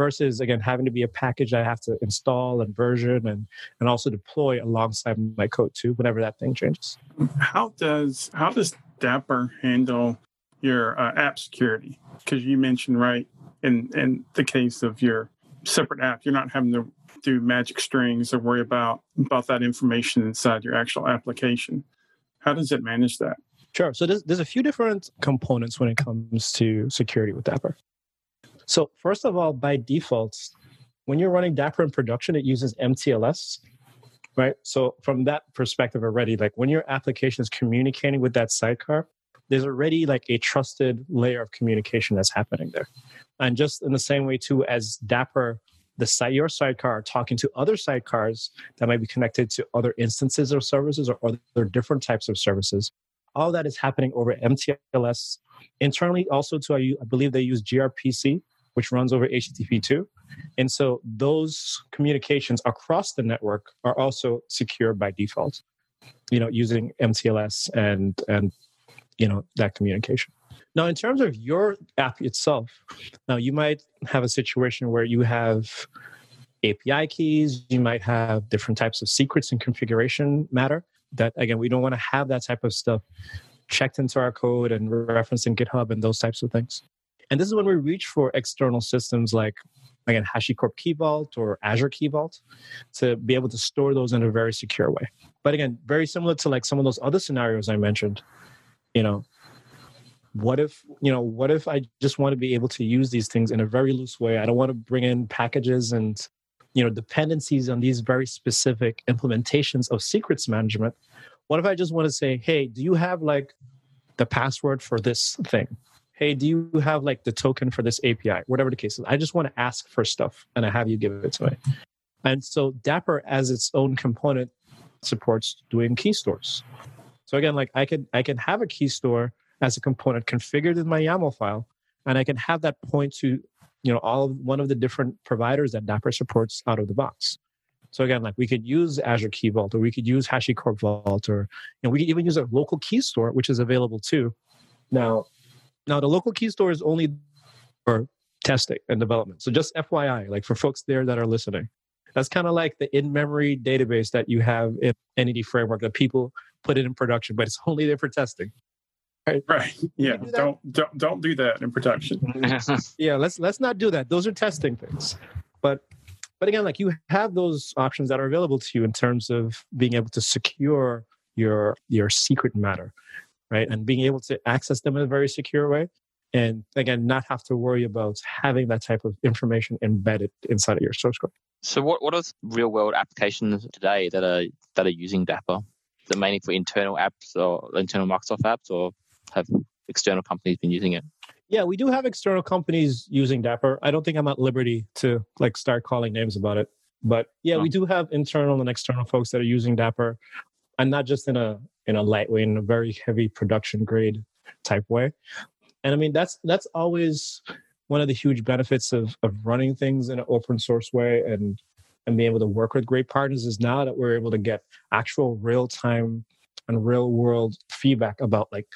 versus again having to be a package I have to install and version and and also deploy alongside my code too whenever that thing changes. How does how does Dapr handle your uh, app security? Because you mentioned right in in the case of your separate app, you're not having to do magic strings or worry about about that information inside your actual application. How does it manage that? Sure. So there's, there's a few different components when it comes to security with Dapr. So first of all, by default, when you're running Dapr in production, it uses MTLS, right? So from that perspective already, like when your application is communicating with that sidecar, there's already like a trusted layer of communication that's happening there. And just in the same way too, as Dapr, the your sidecar talking to other sidecars that might be connected to other instances or services or other different types of services. All that is happening over MTLS. Internally, also to I believe they use gRPC, which runs over HTTP2. And so those communications across the network are also secure by default, you know, using MTLS and and you know that communication. Now, in terms of your app itself, now you might have a situation where you have API keys, you might have different types of secrets and configuration matter. That again, we don't want to have that type of stuff checked into our code and referenced in GitHub and those types of things. And this is when we reach for external systems like, again, HashiCorp Key Vault or Azure Key Vault to be able to store those in a very secure way. But again, very similar to like some of those other scenarios I mentioned, you know, what if you know what if i just want to be able to use these things in a very loose way i don't want to bring in packages and you know dependencies on these very specific implementations of secrets management what if i just want to say hey do you have like the password for this thing hey, do you have like the token for this API? Whatever the case is. I just want to ask for stuff and I have you give it to me. And so Dapr as its own component supports doing key stores. So again, like I can I can have a key store as a component configured in my YAML file, and I can have that point to you know all of one of the different providers that Dapr supports out of the box. So again, like we could use Azure Key Vault, or we could use HashiCorp Vault, or you know, we could even use a local key store, which is available too. Now, now, the local key store is only for testing and development. So just FYI, like for folks there that are listening, that's kind of like the in-memory database that you have in Entity Framework that people put it in production, but it's only there for testing. Right. Right. Yeah. Do don't don't don't do that in production. yeah. Let's let's not do that. Those are testing things. But but again, like you have those options that are available to you in terms of being able to secure your your secret matter right? And being able to access them in a very secure way. And again, not have to worry about having that type of information embedded inside of your source code. So what, what are real world applications today that are that are using Dapr? Is it mainly for internal apps or internal Microsoft apps or have external companies been using it? Yeah, we do have external companies using Dapr. I don't think I'm at liberty to like start calling names about it. But yeah, oh. we hmm. do have internal and external folks that are using Dapr and not just in a in a lightweight in a very heavy production grade type way and i mean that's that's always one of the huge benefits of of running things in an open source way and and being able to work with great partners is now that we're able to get actual real time and real world feedback about like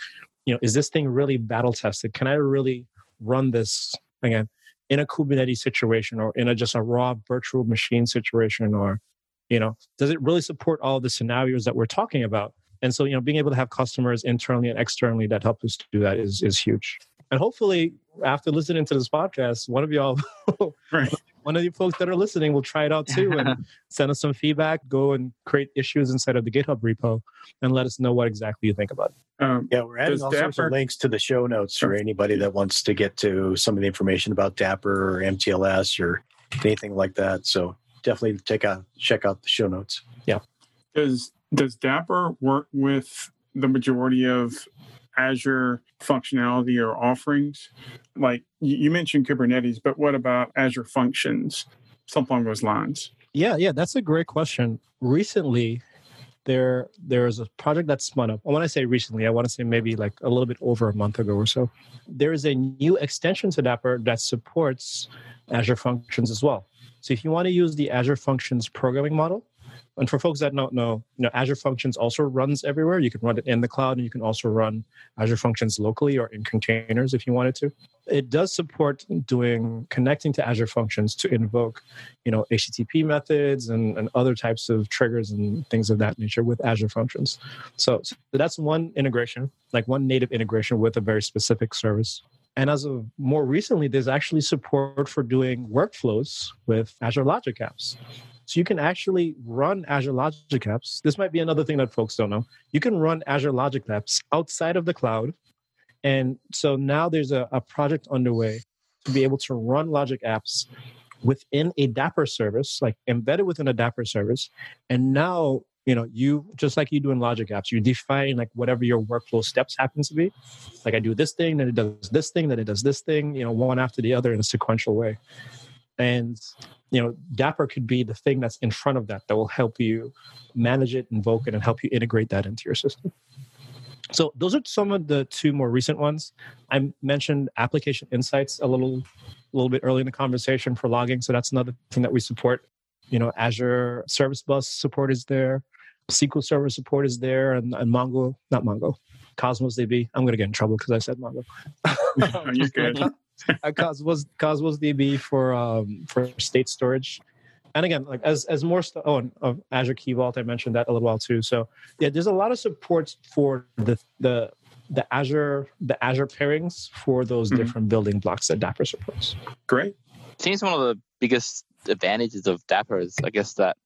you know is this thing really battle tested? Can i really run this again in a kubernetes situation or in a just a raw virtual machine situation or you know does it really support all the scenarios that we're talking about? And so you know being able to have customers internally and externally that help us do that is is huge. And hopefully after listening to this podcast one of y'all right. One of you folks that are listening will try it out too and send us some feedback go and create issues inside of the github repo and let us know what exactly you think about it um, yeah we're adding all Dapr... sorts of links to the show notes for anybody that wants to get to some of the information about Dapr or mtls or anything like that so definitely take a check out the show notes. Yeah. Does does Dapr work with the majority of Azure functionality or offerings? Like you mentioned Kubernetes, but what about Azure Functions? Something along those lines. Yeah, yeah, that's a great question. Recently, there there's a project that spun up. When I say recently, I want to say maybe like a little bit over a month ago or so. There is a new extension to Dapr that supports Azure Functions as well. So if you want to use the Azure Functions programming model, and for folks that don't know, you know, Azure Functions also runs everywhere. You can run it in the cloud, and you can also run Azure Functions locally or in containers if you wanted to. It does support doing connecting to Azure Functions to invoke, you know, HTTP methods and, and other types of triggers and things of that nature with Azure Functions. So, so that's one integration, like one native integration with a very specific service. And as of more recently, there's actually support for doing workflows with Azure Logic Apps. So you can actually run Azure Logic Apps. This might be another thing that folks don't know. You can run Azure Logic Apps outside of the cloud. And so now there's a, a project underway to be able to run Logic Apps within a Dapr service, like embedded within a Dapr service. And now, you know, you just like you do in Logic Apps, you define like whatever your workflow steps happen to be. Like I do this thing, then it does this thing, then it does this thing, you know, one after the other in a sequential way. And you know, Dapr could be the thing that's in front of that that will help you manage it, invoke it, and help you integrate that into your system. So those are some of the two more recent ones. I mentioned application insights a little, a little bit early in the conversation for logging. So that's another thing that we support. You know, Azure Service Bus support is there, SQL Server support is there, and, and Mongo, not Mongo, Cosmos DB. I'm going to get in trouble because I said Mongo. You're good. Cosmos Cosmos DB for um, for state storage. And again, like as as more stuff. Oh, and uh, Azure Key Vault, I mentioned that a little while too. So yeah, there's a lot of support for the the the Azure the Azure pairings for those mm-hmm. different building blocks that Dapr supports. Great. Seems one of the biggest advantages of Dapr is, I guess that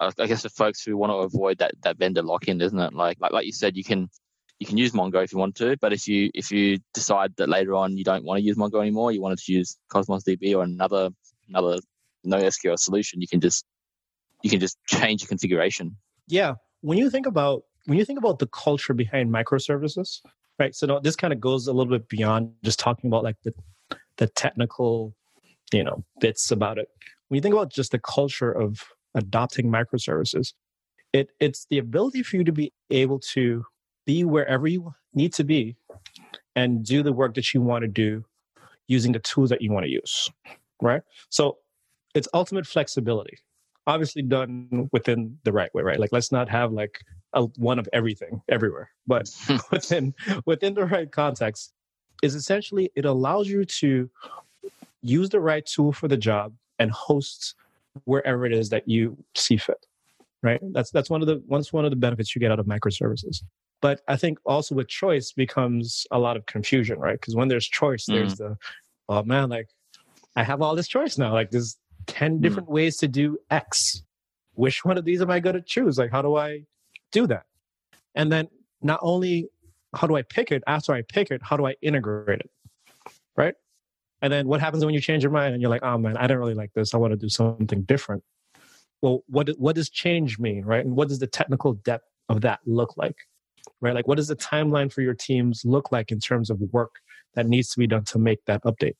I guess the folks who want to avoid that that vendor lock in, isn't it? Like like like you said, you can you can use Mongo if you want to, but if you if you decide that later on you don't want to use Mongo anymore, you wanted to use Cosmos DB or another another NoSQL solution, you can just you can just change your configuration. Yeah, when you think about when you think about the culture behind microservices, right? So this kind of goes a little bit beyond just talking about like the the technical, you know, bits about it. When you think about just the culture of adopting microservices, it it's the ability for you to be able to be wherever you need to be and do the work that you want to do using the tools that you want to use right? So it's ultimate flexibility obviously done within the right way right? Like let's not have like a one of everything everywhere but within within the right context is essentially it allows you to use the right tool for the job and host wherever it is that you see fit right? That's that's one of the once one of the benefits you get out of microservices but I think also with choice becomes a lot of confusion, right? Because when there's choice, mm. there's the, oh man, like I have all this choice now. Like there's 10 mm. different ways to do X. Which one of these am I going to choose? Like, how do I do that? And then not only how do I pick it, after I pick it, how do I integrate it? Right? And then what happens when you change your mind and you're like, oh man, I don't really like this. I want to do something different. Well, what, what does change mean, right? And what does the technical depth of that look like? Right? Like, what does the timeline for your teams look like in terms of work that needs to be done to make that update?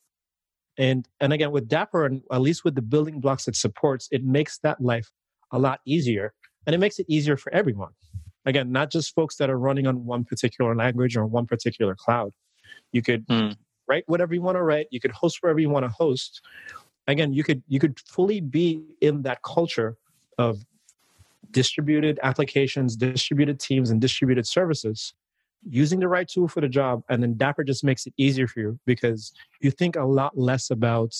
And and again, with Dapr, and at least with the building blocks it supports, it makes that life a lot easier, and it makes it easier for everyone. Again, not just folks that are running on one particular language or one particular cloud. You could hmm. write whatever you want to write. You could host wherever you want to host. Again, you could you could fully be in that culture of distributed applications, distributed teams, and distributed services using the right tool for the job. And then Dapr just makes it easier for you because you think a lot less about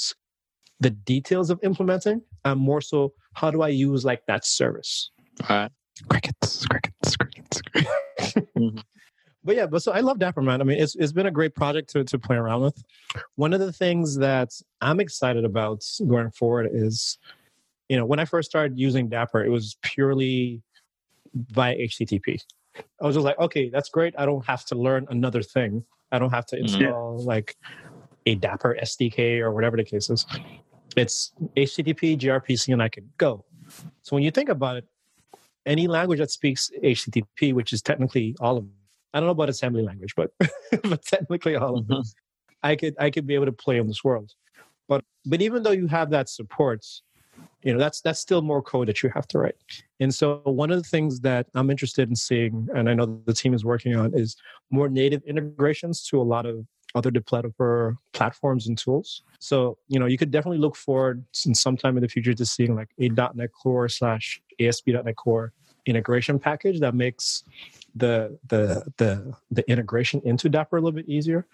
the details of implementing and more so how do I use like that service. All right. Crickets, crickets, crickets. mm-hmm. But yeah, but so I love Dapr, man. I mean, it's it's been a great project to to play around with. One of the things that I'm excited about going forward is you know, when I first started using Dapr, it was purely via HTTP. I was just like, okay, that's great. I don't have to learn another thing. I don't have to mm-hmm. install mm-hmm. like a Dapr SDK or whatever the case is. It's HTTP, gRPC, and I could go. So when you think about it, any language that speaks HTTP, which is technically all of them, I don't know about assembly language, but but technically all of them, mm-hmm. I could I could be able to play in this world. But but even though you have that support, you know that's that's still more code that you have to write. And so one of the things that i'm interested in seeing and i know the team is working on is more native integrations to a lot of other developer platforms and tools. So you know you could definitely look forward in sometime in the future to seeing like a. Net core slash asp.net core integration package that makes the the the the integration into Dapr a little bit easier.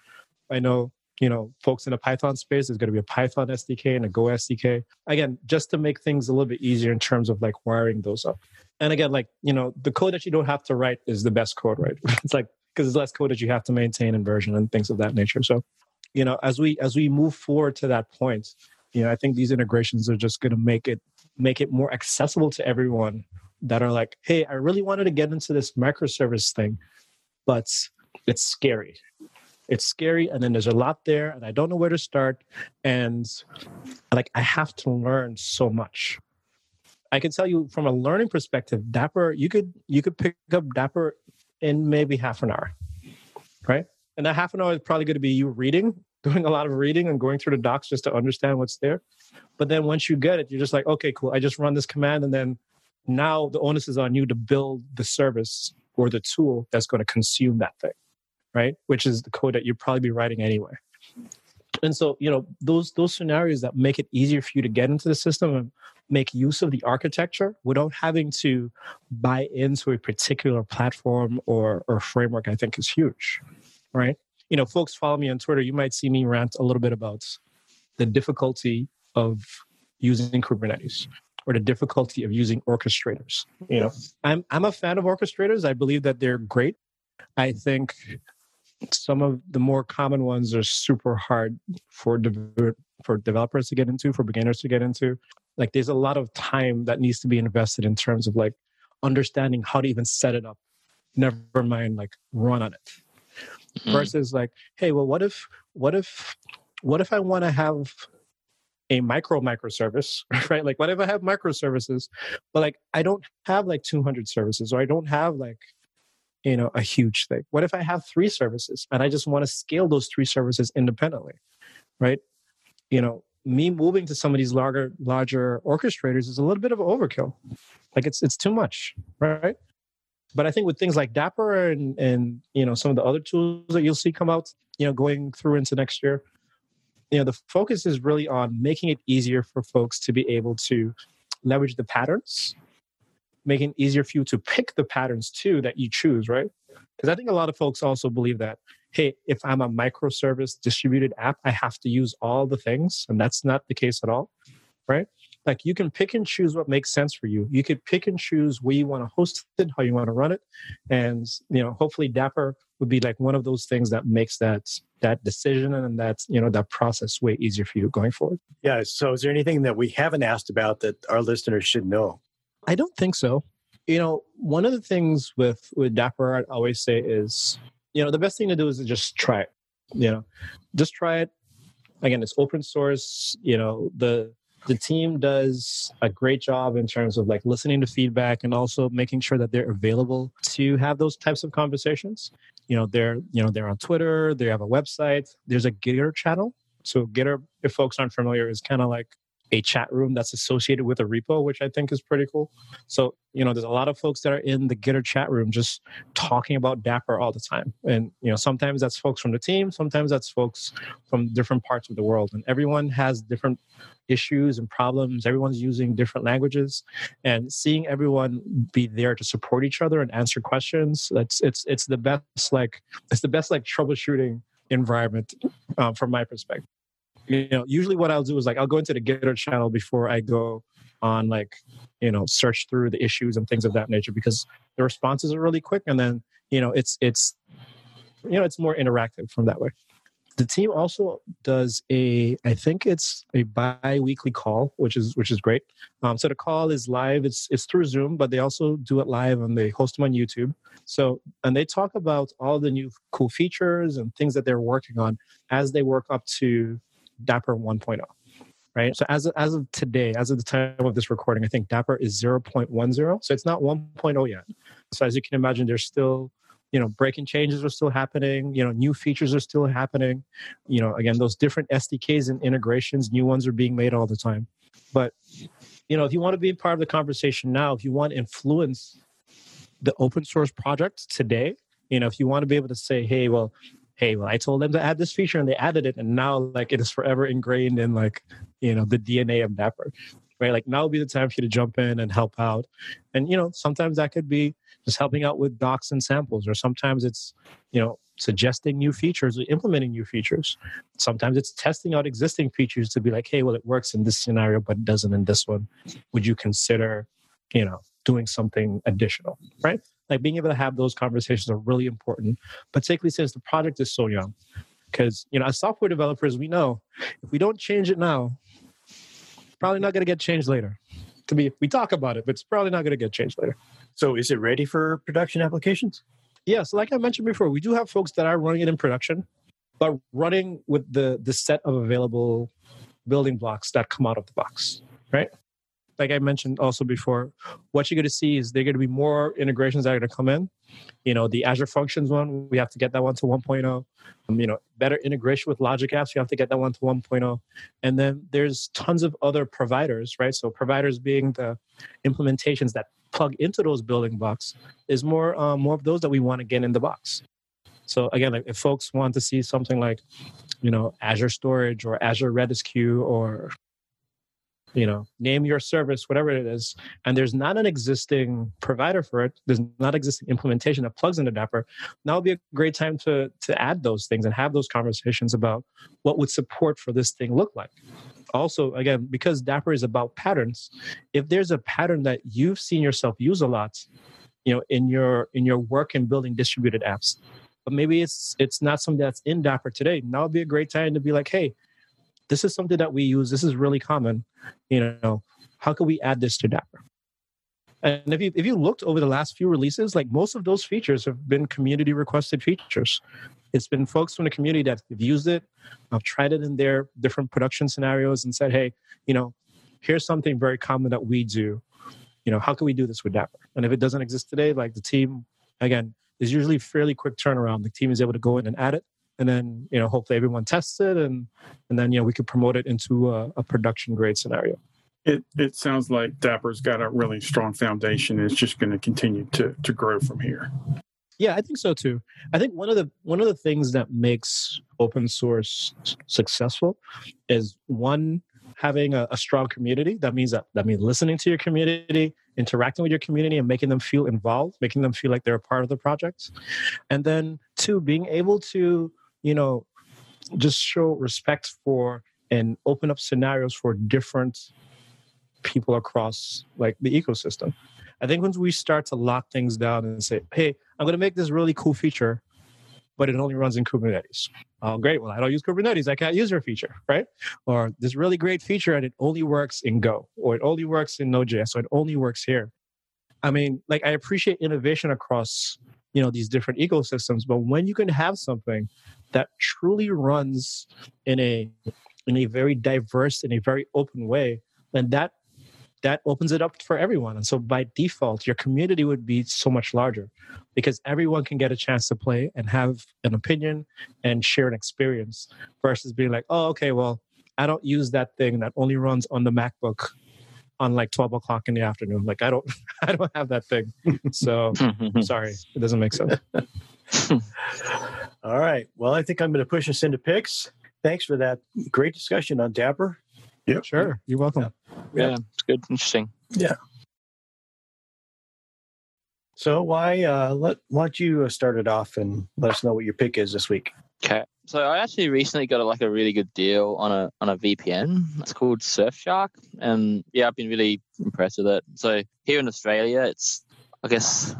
I know you know folks in the python space there's going to be a python sdk and a go sdk again just to make things a little bit easier in terms of like wiring those up. And again like you know the code that you don't have to write is the best code right? It's like because it's less code that you have to maintain and version and things of that nature. So you know as we as we move forward to that point you know i think these integrations are just going to make it make it more accessible to everyone that are like hey i really wanted to get into this microservice thing but it's scary it's scary and then there's a lot there and i don't know where to start and like i have to learn so much. I can tell you from a learning perspective Dapr you could you could pick up Dapr in maybe half an hour right? And that half an hour is probably going to be you reading doing a lot of reading and going through the docs just to understand what's there. But then once you get it you're just like okay cool i just run this command and then now the onus is on you to build the service or the tool that's going to consume that thing right? Which is the code that you'd probably be writing anyway. And so, you know, those those scenarios that make it easier for you to get into the system and make use of the architecture without having to buy into a particular platform or or framework, I think is huge. Right? You know, folks follow me on Twitter, you might see me rant a little bit about the difficulty of using Kubernetes or the difficulty of using orchestrators. You know, I'm I'm a fan of orchestrators. I believe that they're great. I think some of the more common ones are super hard for de- for developers to get into for beginners to get into. Like there's a lot of time that needs to be invested in terms of like understanding how to even set it up never mind like run on it. Mm-hmm. versus like hey well what if what if what if i want to have a micro microservice right? Like what if i have microservices but like i don't have like 200 services or i don't have like you know a huge thing. What if i have three services and i just want to scale those three services independently right? You know me moving to some of these larger larger orchestrators is a little bit of overkill. Like it's it's too much right? But i think with things like Dapr and and you know some of the other tools that you'll see come out you know going through into next year you know the focus is really on making it easier for folks to be able to leverage the patterns making it easier for you to pick the patterns too that you choose, right? Because I think a lot of folks also believe that, hey, if I'm a microservice distributed app, I have to use all the things. And that's not the case at all, right? Like you can pick and choose what makes sense for you. You could pick and choose where you want to host it, how you want to run it. And, you know, hopefully Dapr would be like one of those things that makes that that decision and that you know that process way easier for you going forward yeah so is there anything that we haven't asked about that our listeners should know I don't think so. You know, one of the things with with Dapr I always say is, you know, the best thing to do is to just try it. You know, just try it. Again, it's open source. You know, the the team does a great job in terms of like listening to feedback and also making sure that they're available to have those types of conversations. You know, they're you know they're on Twitter. They have a website. There's a Gitter channel. So Gitter, if folks aren't familiar, is kind of like a chat room that's associated with a repo, which I think is pretty cool. So, you know, there's a lot of folks that are in the Gitter chat room just talking about Dapr all the time. And, you know, sometimes that's folks from the team, sometimes that's folks from different parts of the world. And everyone has different issues and problems. Everyone's using different languages. And seeing everyone be there to support each other and answer questions, that's it's it's the best like it's the best like troubleshooting environment um, from my perspective you know usually what i'll do is like i'll go into the gitter channel before i go on like you know search through the issues and things of that nature because the responses are really quick and then you know it's it's you know it's more interactive from that way. The team also does a i think it's a bi-weekly call which is which is great. Um, so the call is live it's it's through zoom but they also do it live and they host them on youtube. So and they talk about all the new cool features and things that they're working on as they work up to Dapr 1.0 right? So as of, as of today, as of the time of this recording, I think Dapr is 0.10. So it's not 1.0 yet. So as you can imagine, there's still, you know, breaking changes are still happening. You know, new features are still happening. You know, again, those different SDKs and integrations, new ones are being made all the time. But you know, if you want to be part of the conversation now, if you want to influence the open source project today, you know, if you want to be able to say, hey, well, hey, well, I told them to add this feature and they added it, and now like it is forever ingrained in like, you know, the DNA of Dapr. Right. Like now would be the time for you to jump in and help out. And you know, sometimes that could be just helping out with docs and samples, or sometimes it's, you know, suggesting new features or implementing new features. Sometimes it's testing out existing features to be like, hey, well, it works in this scenario, but it doesn't in this one. Would you consider, you know, doing something additional, right? Like being able to have those conversations are really important, particularly since the project is so young. Because, you know, as software developers, we know if we don't change it now, probably not going to get changed later. To be, we talk about it, but it's probably not going to get changed later. So is it ready for production applications? Yeah, so like I mentioned before, we do have folks that are running it in production, but running with the the set of available building blocks that come out of the box, right? Like I mentioned also before, what you're going to see is there are going to be more integrations that are going to come in. You know, the Azure Functions one, we have to get that one to 1.0. Um, you know, better integration with Logic Apps, you have to get that one to 1.0. And then there's tons of other providers, right? So providers being the implementations that plug into those building blocks is more um, more of those that we want to get in the box. So again, like if folks want to see something like, you know, Azure Storage or Azure Redis Queue or you know, name your service, whatever it is, and there's not an existing provider for it, there's not existing implementation that plugs into Dapr, now would be a great time to to add those things and have those conversations about what would support for this thing look like. Also again because Dapr is about patterns if there's a pattern that you've seen yourself use a lot you know in your in your work in building distributed apps but maybe it's it's not something that's in Dapr today now would be a great time to be like hey this is something that we use this is really common you know how can we add this to Dapr and if you if you looked over the last few releases like most of those features have been community requested features it's been folks from the community that have used it, have tried it in their different production scenarios and said, hey, you know, here's something very common that we do. You know, how can we do this with Dapr? And if it doesn't exist today, like the team, again, is usually fairly quick turnaround. The team is able to go in and add it. And then, you know, hopefully everyone tests it and and then, you know, we could promote it into a, a production grade scenario. It it sounds like Dapr's got a really strong foundation. It's just going to continue to to grow from here. Yeah, I think so too. I think one of the one of the things that makes open source successful is one having a, a, strong community. That means that that means listening to your community, interacting with your community, and making them feel involved, making them feel like they're a part of the project. And then two, being able to you know just show respect for and open up scenarios for different people across like the ecosystem. I think once we start to lock things down and say, hey, I'm going to make this really cool feature, but it only runs in Kubernetes. Oh, great. Well, I don't use Kubernetes. I can't use your feature, right? Or this really great feature and it only works in Go, or it only works in Node.js, or it only works here. I mean, like I appreciate innovation across you know these different ecosystems, but when you can have something that truly runs in a in a very diverse in a very open way, then that that opens it up for everyone. And so by default, your community would be so much larger because everyone can get a chance to play and have an opinion and share an experience versus being like, oh, okay, well, I don't use that thing that only runs on the MacBook on like 12 o'clock in the afternoon. Like I don't, I don't have that thing. So sorry, it doesn't make sense. All right. Well, I think I'm going to push us into picks. Thanks for that great discussion on Dapr. Yeah, sure. You're welcome. Yeah. yeah, it's good. Interesting. Yeah. So Wai uh, let why don't you uh, start it off and let us know what your pick is this week? Okay. So I actually recently got a, like a really good deal on a on a VPN. It's called Surfshark, and yeah, I've been really impressed with it. So here in Australia, it's I guess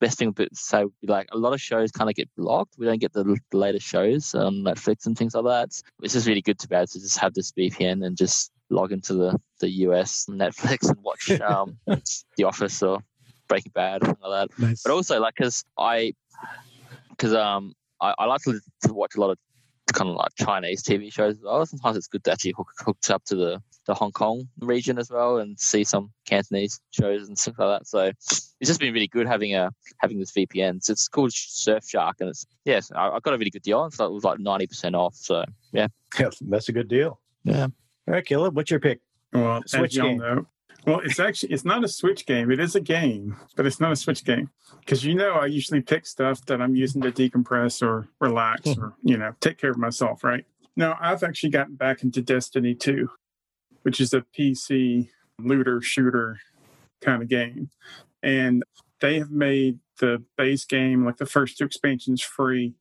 best thing to say would be like a lot of shows kind of get blocked. We don't get the, the latest shows on Netflix and things like that. It's just really good to be able to just have this VPN and just log into the, the US Netflix and watch um, The Office or Breaking Bad, or like that. Nice. But also, like, because I, because um, I, I like to, to watch a lot of kind of like Chinese TV shows as well. Sometimes it's good to actually hook, hook up to the, the Hong Kong region as well and see some Cantonese shows and stuff like that. So it's just been really good having a having this VPN. So it's called Surfshark and it's yes, I, I got a really good deal. So it was like ninety percent off. So yeah, yeah, that's a good deal. Yeah. All right, Caleb, what's your pick? Well, Switch game. know, well, it's actually it's not a Switch game. It is a game, but it's not a Switch game because you know I usually pick stuff that I'm using to decompress or relax hmm. or you know take care of myself. Right now, I've actually gotten back into Destiny 2, which is a PC looter shooter kind of game, and they have made the base game like the first two expansions free,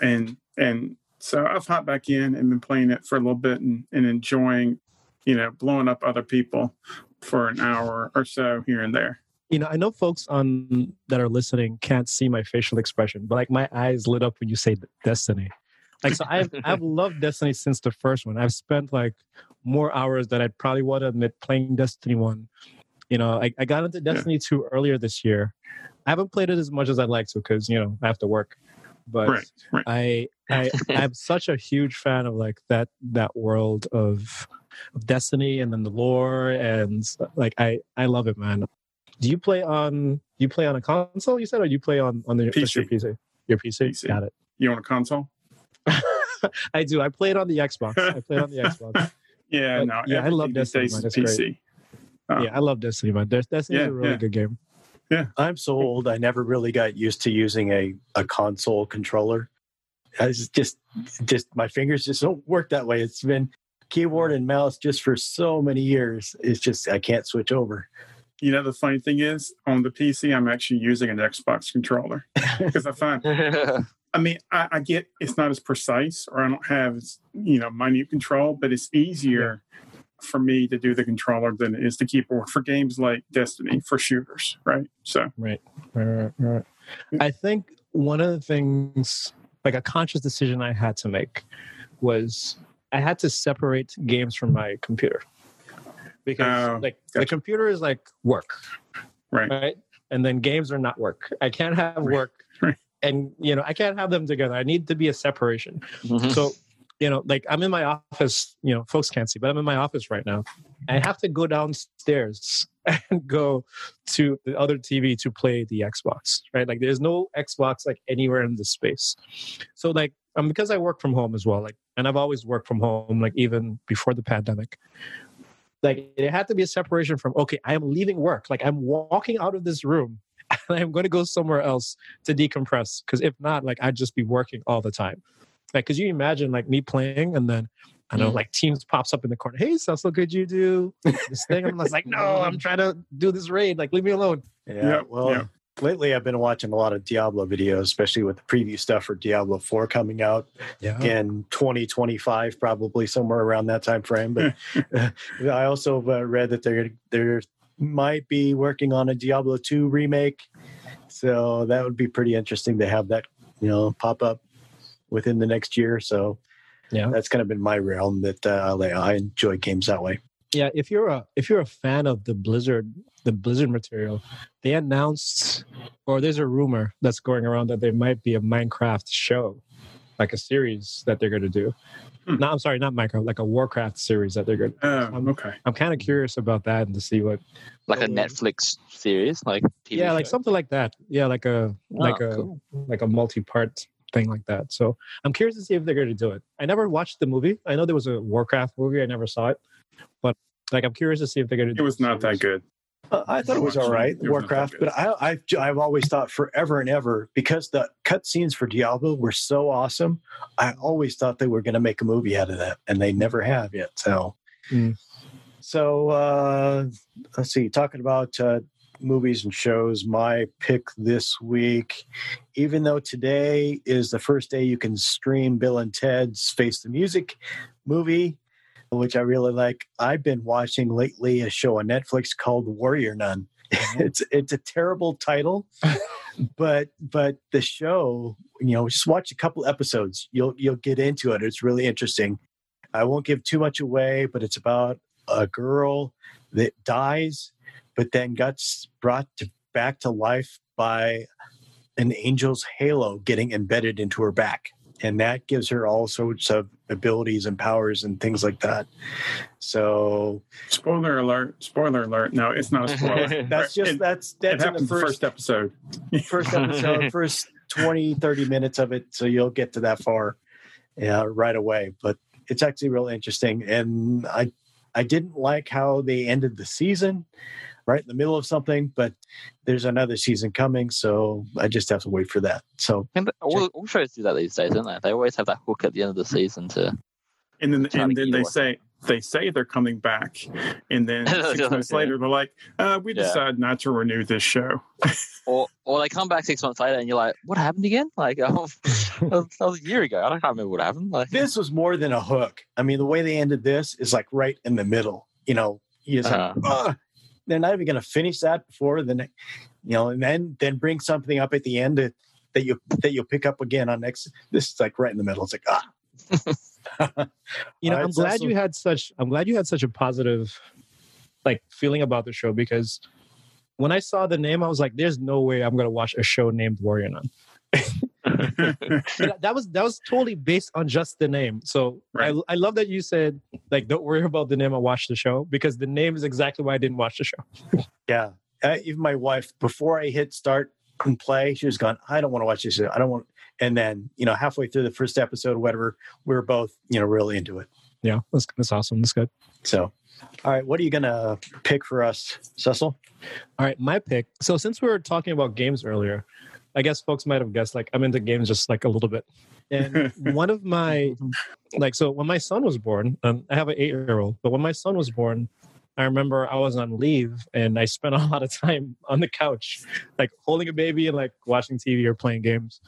and and so I've hopped back in and been playing it for a little bit and, and enjoying you know, blowing up other people for an hour or so here and there. You know, I know folks on that are listening can't see my facial expression, but like my eyes lit up when you say Destiny. Like so I've I've loved Destiny since the first one. I've spent like more hours than I'd probably want to admit playing Destiny 1. You know, I, I got into Destiny 2 earlier this year. I haven't played it as much as I'd like to because, you know, I have to work. But Right, right. I I I'm such a huge fan of like that that world of of Destiny and then the lore and like I I love it, man. Do you play on you play on a console? You said, or you play on on the just your PC? Your PC. PC. Got it. You on a console? I do. I play it on the Xbox. I play it on the Xbox. Yeah, But, no. yeah, I love everything Destiny, days man. is It's PC. Oh. Uh. Yeah, I love Destiny, man. Des- Destiny is Yeah, a really yeah. good game. Yeah, I'm so old. I never really got used to using a, a console controller. I just just my fingers just don't work that way. It's been keyboard and mouse just for so many years. It's just I can't switch over. You know, the funny thing is, on the PC, I'm actually using an Xbox controller because I find, I mean, I, I get it's not as precise or I don't have, you know, minute control, but it's easier for me to do the controller than it is the keyboard for games like Destiny for shooters, right? So, Right. Right, right, right. I think one of the things, like a conscious decision I had to make, was I had to separate games from my computer because, Oh, like, the computer is like work, right. right? And then games are not work. I can't have work, Right. And you know, I can't have them together. I need to be a separation. Mhm. So, you know, like I'm in my office, you know, folks can't see, but I'm in my office right now. I have to go downstairs and go to the other TV to play the Xbox, right? Like there's no Xbox like anywhere in the space. So like um, because I work from home as well, like and I've always worked from home, like even before the pandemic. Like it had to be a separation from okay, I am leaving work. Like I'm walking out of this room I'm going to go somewhere else to decompress. Because if not, like I'd just be working all the time. Like, could you imagine like me playing and then I know Mm. like Teams pops up in the corner. Hey, Cecil, could you do this thing? I'm like, no, I'm trying to do this raid. Like, leave me alone. Yeah. Yeah, well, yeah. lately I've been watching a lot of Diablo videos, especially with the preview stuff for Diablo 4 coming out Yeah. in 2025, probably somewhere around that time frame. But I also uh, read that they're there might be working on a Diablo 2 remake, so that would be pretty interesting to have that you know pop up within the next year. So Yeah. that's kind of been my realm that uh, I enjoy games that way. Yeah. If you're a if you're a fan of the Blizzard the Blizzard material, they announced or there's a rumor that's going around that there might be a Minecraft show, like a series that they're going to do. Hmm. No, I'm sorry, not micro, like a Warcraft series that they're going. to Oh, Um, okay. I'm kind of curious about that and to see what. like a Oh. Netflix series, like TV yeah, like something like that. Yeah, like a like Oh, a cool. like a multi-part thing like that. So I'm curious to see if they're going to do it. I never watched the movie. I know there was a Warcraft movie. I never saw it, but like I'm curious to see if they're going to. It was not that good. Uh, I thought it was all right, It was not that Warcraft, but I, I've I've always thought forever and ever because the cutscenes for Diablo were so awesome. I always thought they were going to make a movie out of that, and they never have yet. So, Mm. so uh, let's see. Talking about uh, movies and shows, my pick this week, even though today is the first day you can stream Bill and Ted's Face the Music movie which I really like. I've been watching lately a show on Netflix called Warrior Nun. Uh-huh. It's it's a terrible title, but but the show, you know, just watch a couple episodes. You'll you'll get into it. It's really interesting. I won't give too much away, but it's about a girl that dies, but then gets brought to, back to life by an angel's halo getting embedded into her back and that gives her all sorts of abilities and powers and things like that. So Spoiler alert! Spoiler alert! No, it's not a spoiler. that's just it, that's it that's in happens the the first first episode. first episode, first 20, 30 minutes of it. So you'll get to that far yeah, right away. But it's actually real interesting. And I I didn't like how they ended the season, right in the middle of something. But there's another season coming, so I just have to wait for that. So And all, all shows do that these days, don't they? They always have that hook at the end of the season to. And then Trying and then they you say they say they're coming back, and then six months Yeah. later they're like, uh, "We Yeah. decided not to renew this show." Or, or they come back six months later and you're like, what happened again? Like, oh, that was a year ago. I don't remember what happened. Like, this was more than a hook. I mean, the way they ended this is like right in the middle. You know, you just Uh-huh. like, "Ugh." They're not even going to finish that before the next, you know, and then then bring something up at the end that, that you that you'll pick up again on next. This is like right in the middle. It's like ah. you know right, i'm glad you had such i'm glad you had such a positive like feeling about the show because when i saw the name i was like there's no way i'm going to watch a show named warrior nun that was that was totally based on just the name so Right. I, I love that you said like don't worry about the name i watch the show because the name is exactly why i didn't watch the show Yeah. Uh, even my wife, before I hit start and play, she was gone, I don't want to watch this. I don't want. And then, you know, halfway through the first episode, whatever, we were both, you know, really into it. yeah that's, that's awesome that's good So, all right, what are you going to pick for us, Cecil? All right, my pick. So since we were talking about games earlier, I guess folks might have guessed like I'm into games just like a little bit. And one of my like so when my son was born, um, I have an eight year old, but when my son was born, I remember I was on leave and I spent a lot of time on the couch, like holding a baby and like watching TV or playing games.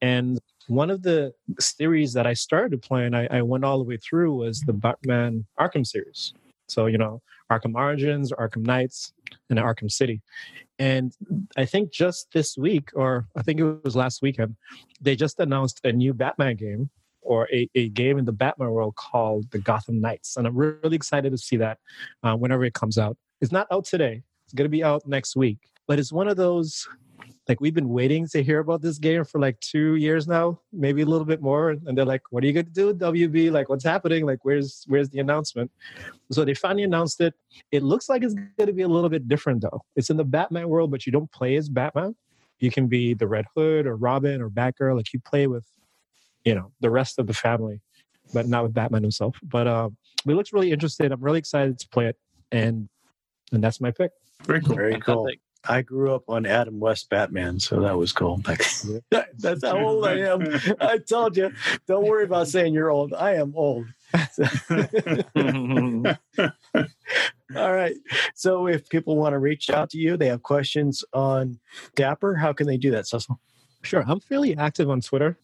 And one of the series that I started playing, I, I went all the way through was the Batman Arkham series. So, you know, Arkham Origins, Arkham Knights, and Arkham City. And I think just this week, or I think it was last weekend, they just announced a new Batman game or a, a game in the Batman world called the Gotham Knights. And I'm really excited to see that uh, whenever it comes out. It's not out today, it's going to be out next week. But it's one of those, like, we've been waiting to hear about this game for like two years now, maybe a little bit more. And they're like, what are you going to do, WB? Like, what's happening? Like, where's where's the announcement? So they finally announced it. It looks like it's going to be a little bit different, though. It's in the Batman world, but you don't play as Batman. You can be the Red Hood or Robin or Batgirl. Like you play with, you know, the rest of the family, but not with Batman himself. But uh, it looks really interesting. I'm really excited to play it, and and that's my pick. Very cool. Very cool. Fantastic. I grew up on Adam West Batman, so that was cool. That's how old I am. I told you. Don't worry about saying you're old. I am old. All right. So if people want to reach out to you, they have questions on Dapr, how can they do that, Cecil? Sure, I'm fairly active on Twitter.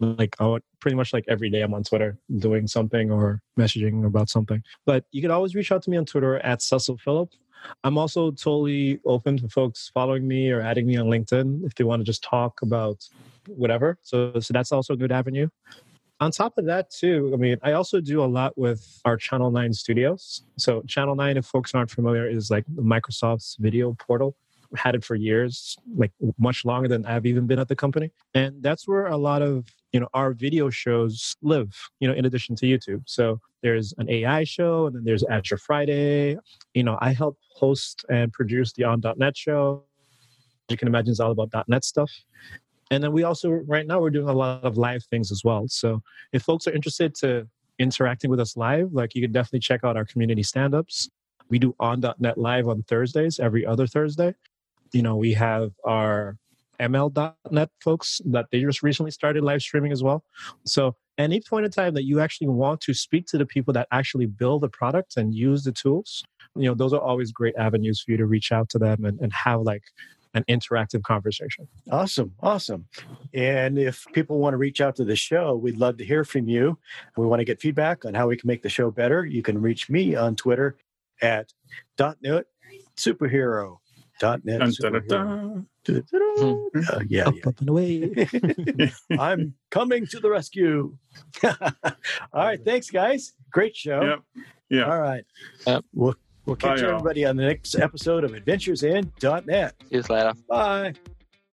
Like, I would, pretty much like every day, I'm on Twitter doing something or messaging about something. But you can always reach out to me on Twitter at Cecil Phillip. I'm also totally open to folks following me or adding me on LinkedIn if they want to just talk about whatever. So, so that's also a good avenue. On top of that, too, I mean, I also do a lot with our Channel 9 studios. So, Channel 9, if folks aren't familiar, is like Microsoft's video portal had it for years, like much longer than I've even been at the company. And that's where a lot of, you know, our video shows live, you know, in addition to YouTube. So there's an AI show and then there's Azure Friday. You know, I help host and produce the on.net show. You can imagine it's all about .net stuff. And then we also right now we're doing a lot of live things as well. So if folks are interested to interacting with us live, like you can definitely check out our community stand-ups. We do on.net live on Thursdays, every other Thursday you know, we have our ML.net folks that they just recently started live streaming as well. So, any point in time that you actually want to speak to the people that actually build the product and use the tools, you know, those are always great avenues for you to reach out to them and, and have like an interactive conversation. Awesome. Awesome. And if people want to reach out to the show, we'd love to hear from you. We want to get feedback on how we can make the show better. You can reach me on Twitter at .net superhero. .net Dun, dun, dun, dun. Uh, yeah, Up, up and away. yeah. I'm coming to the rescue. All right. Thanks, guys. Great show. Yep. Yeah. All right. Yep. We'll, we'll catch Bye, y'all. everybody on the next episode of Adventures in .net. See you later. Bye.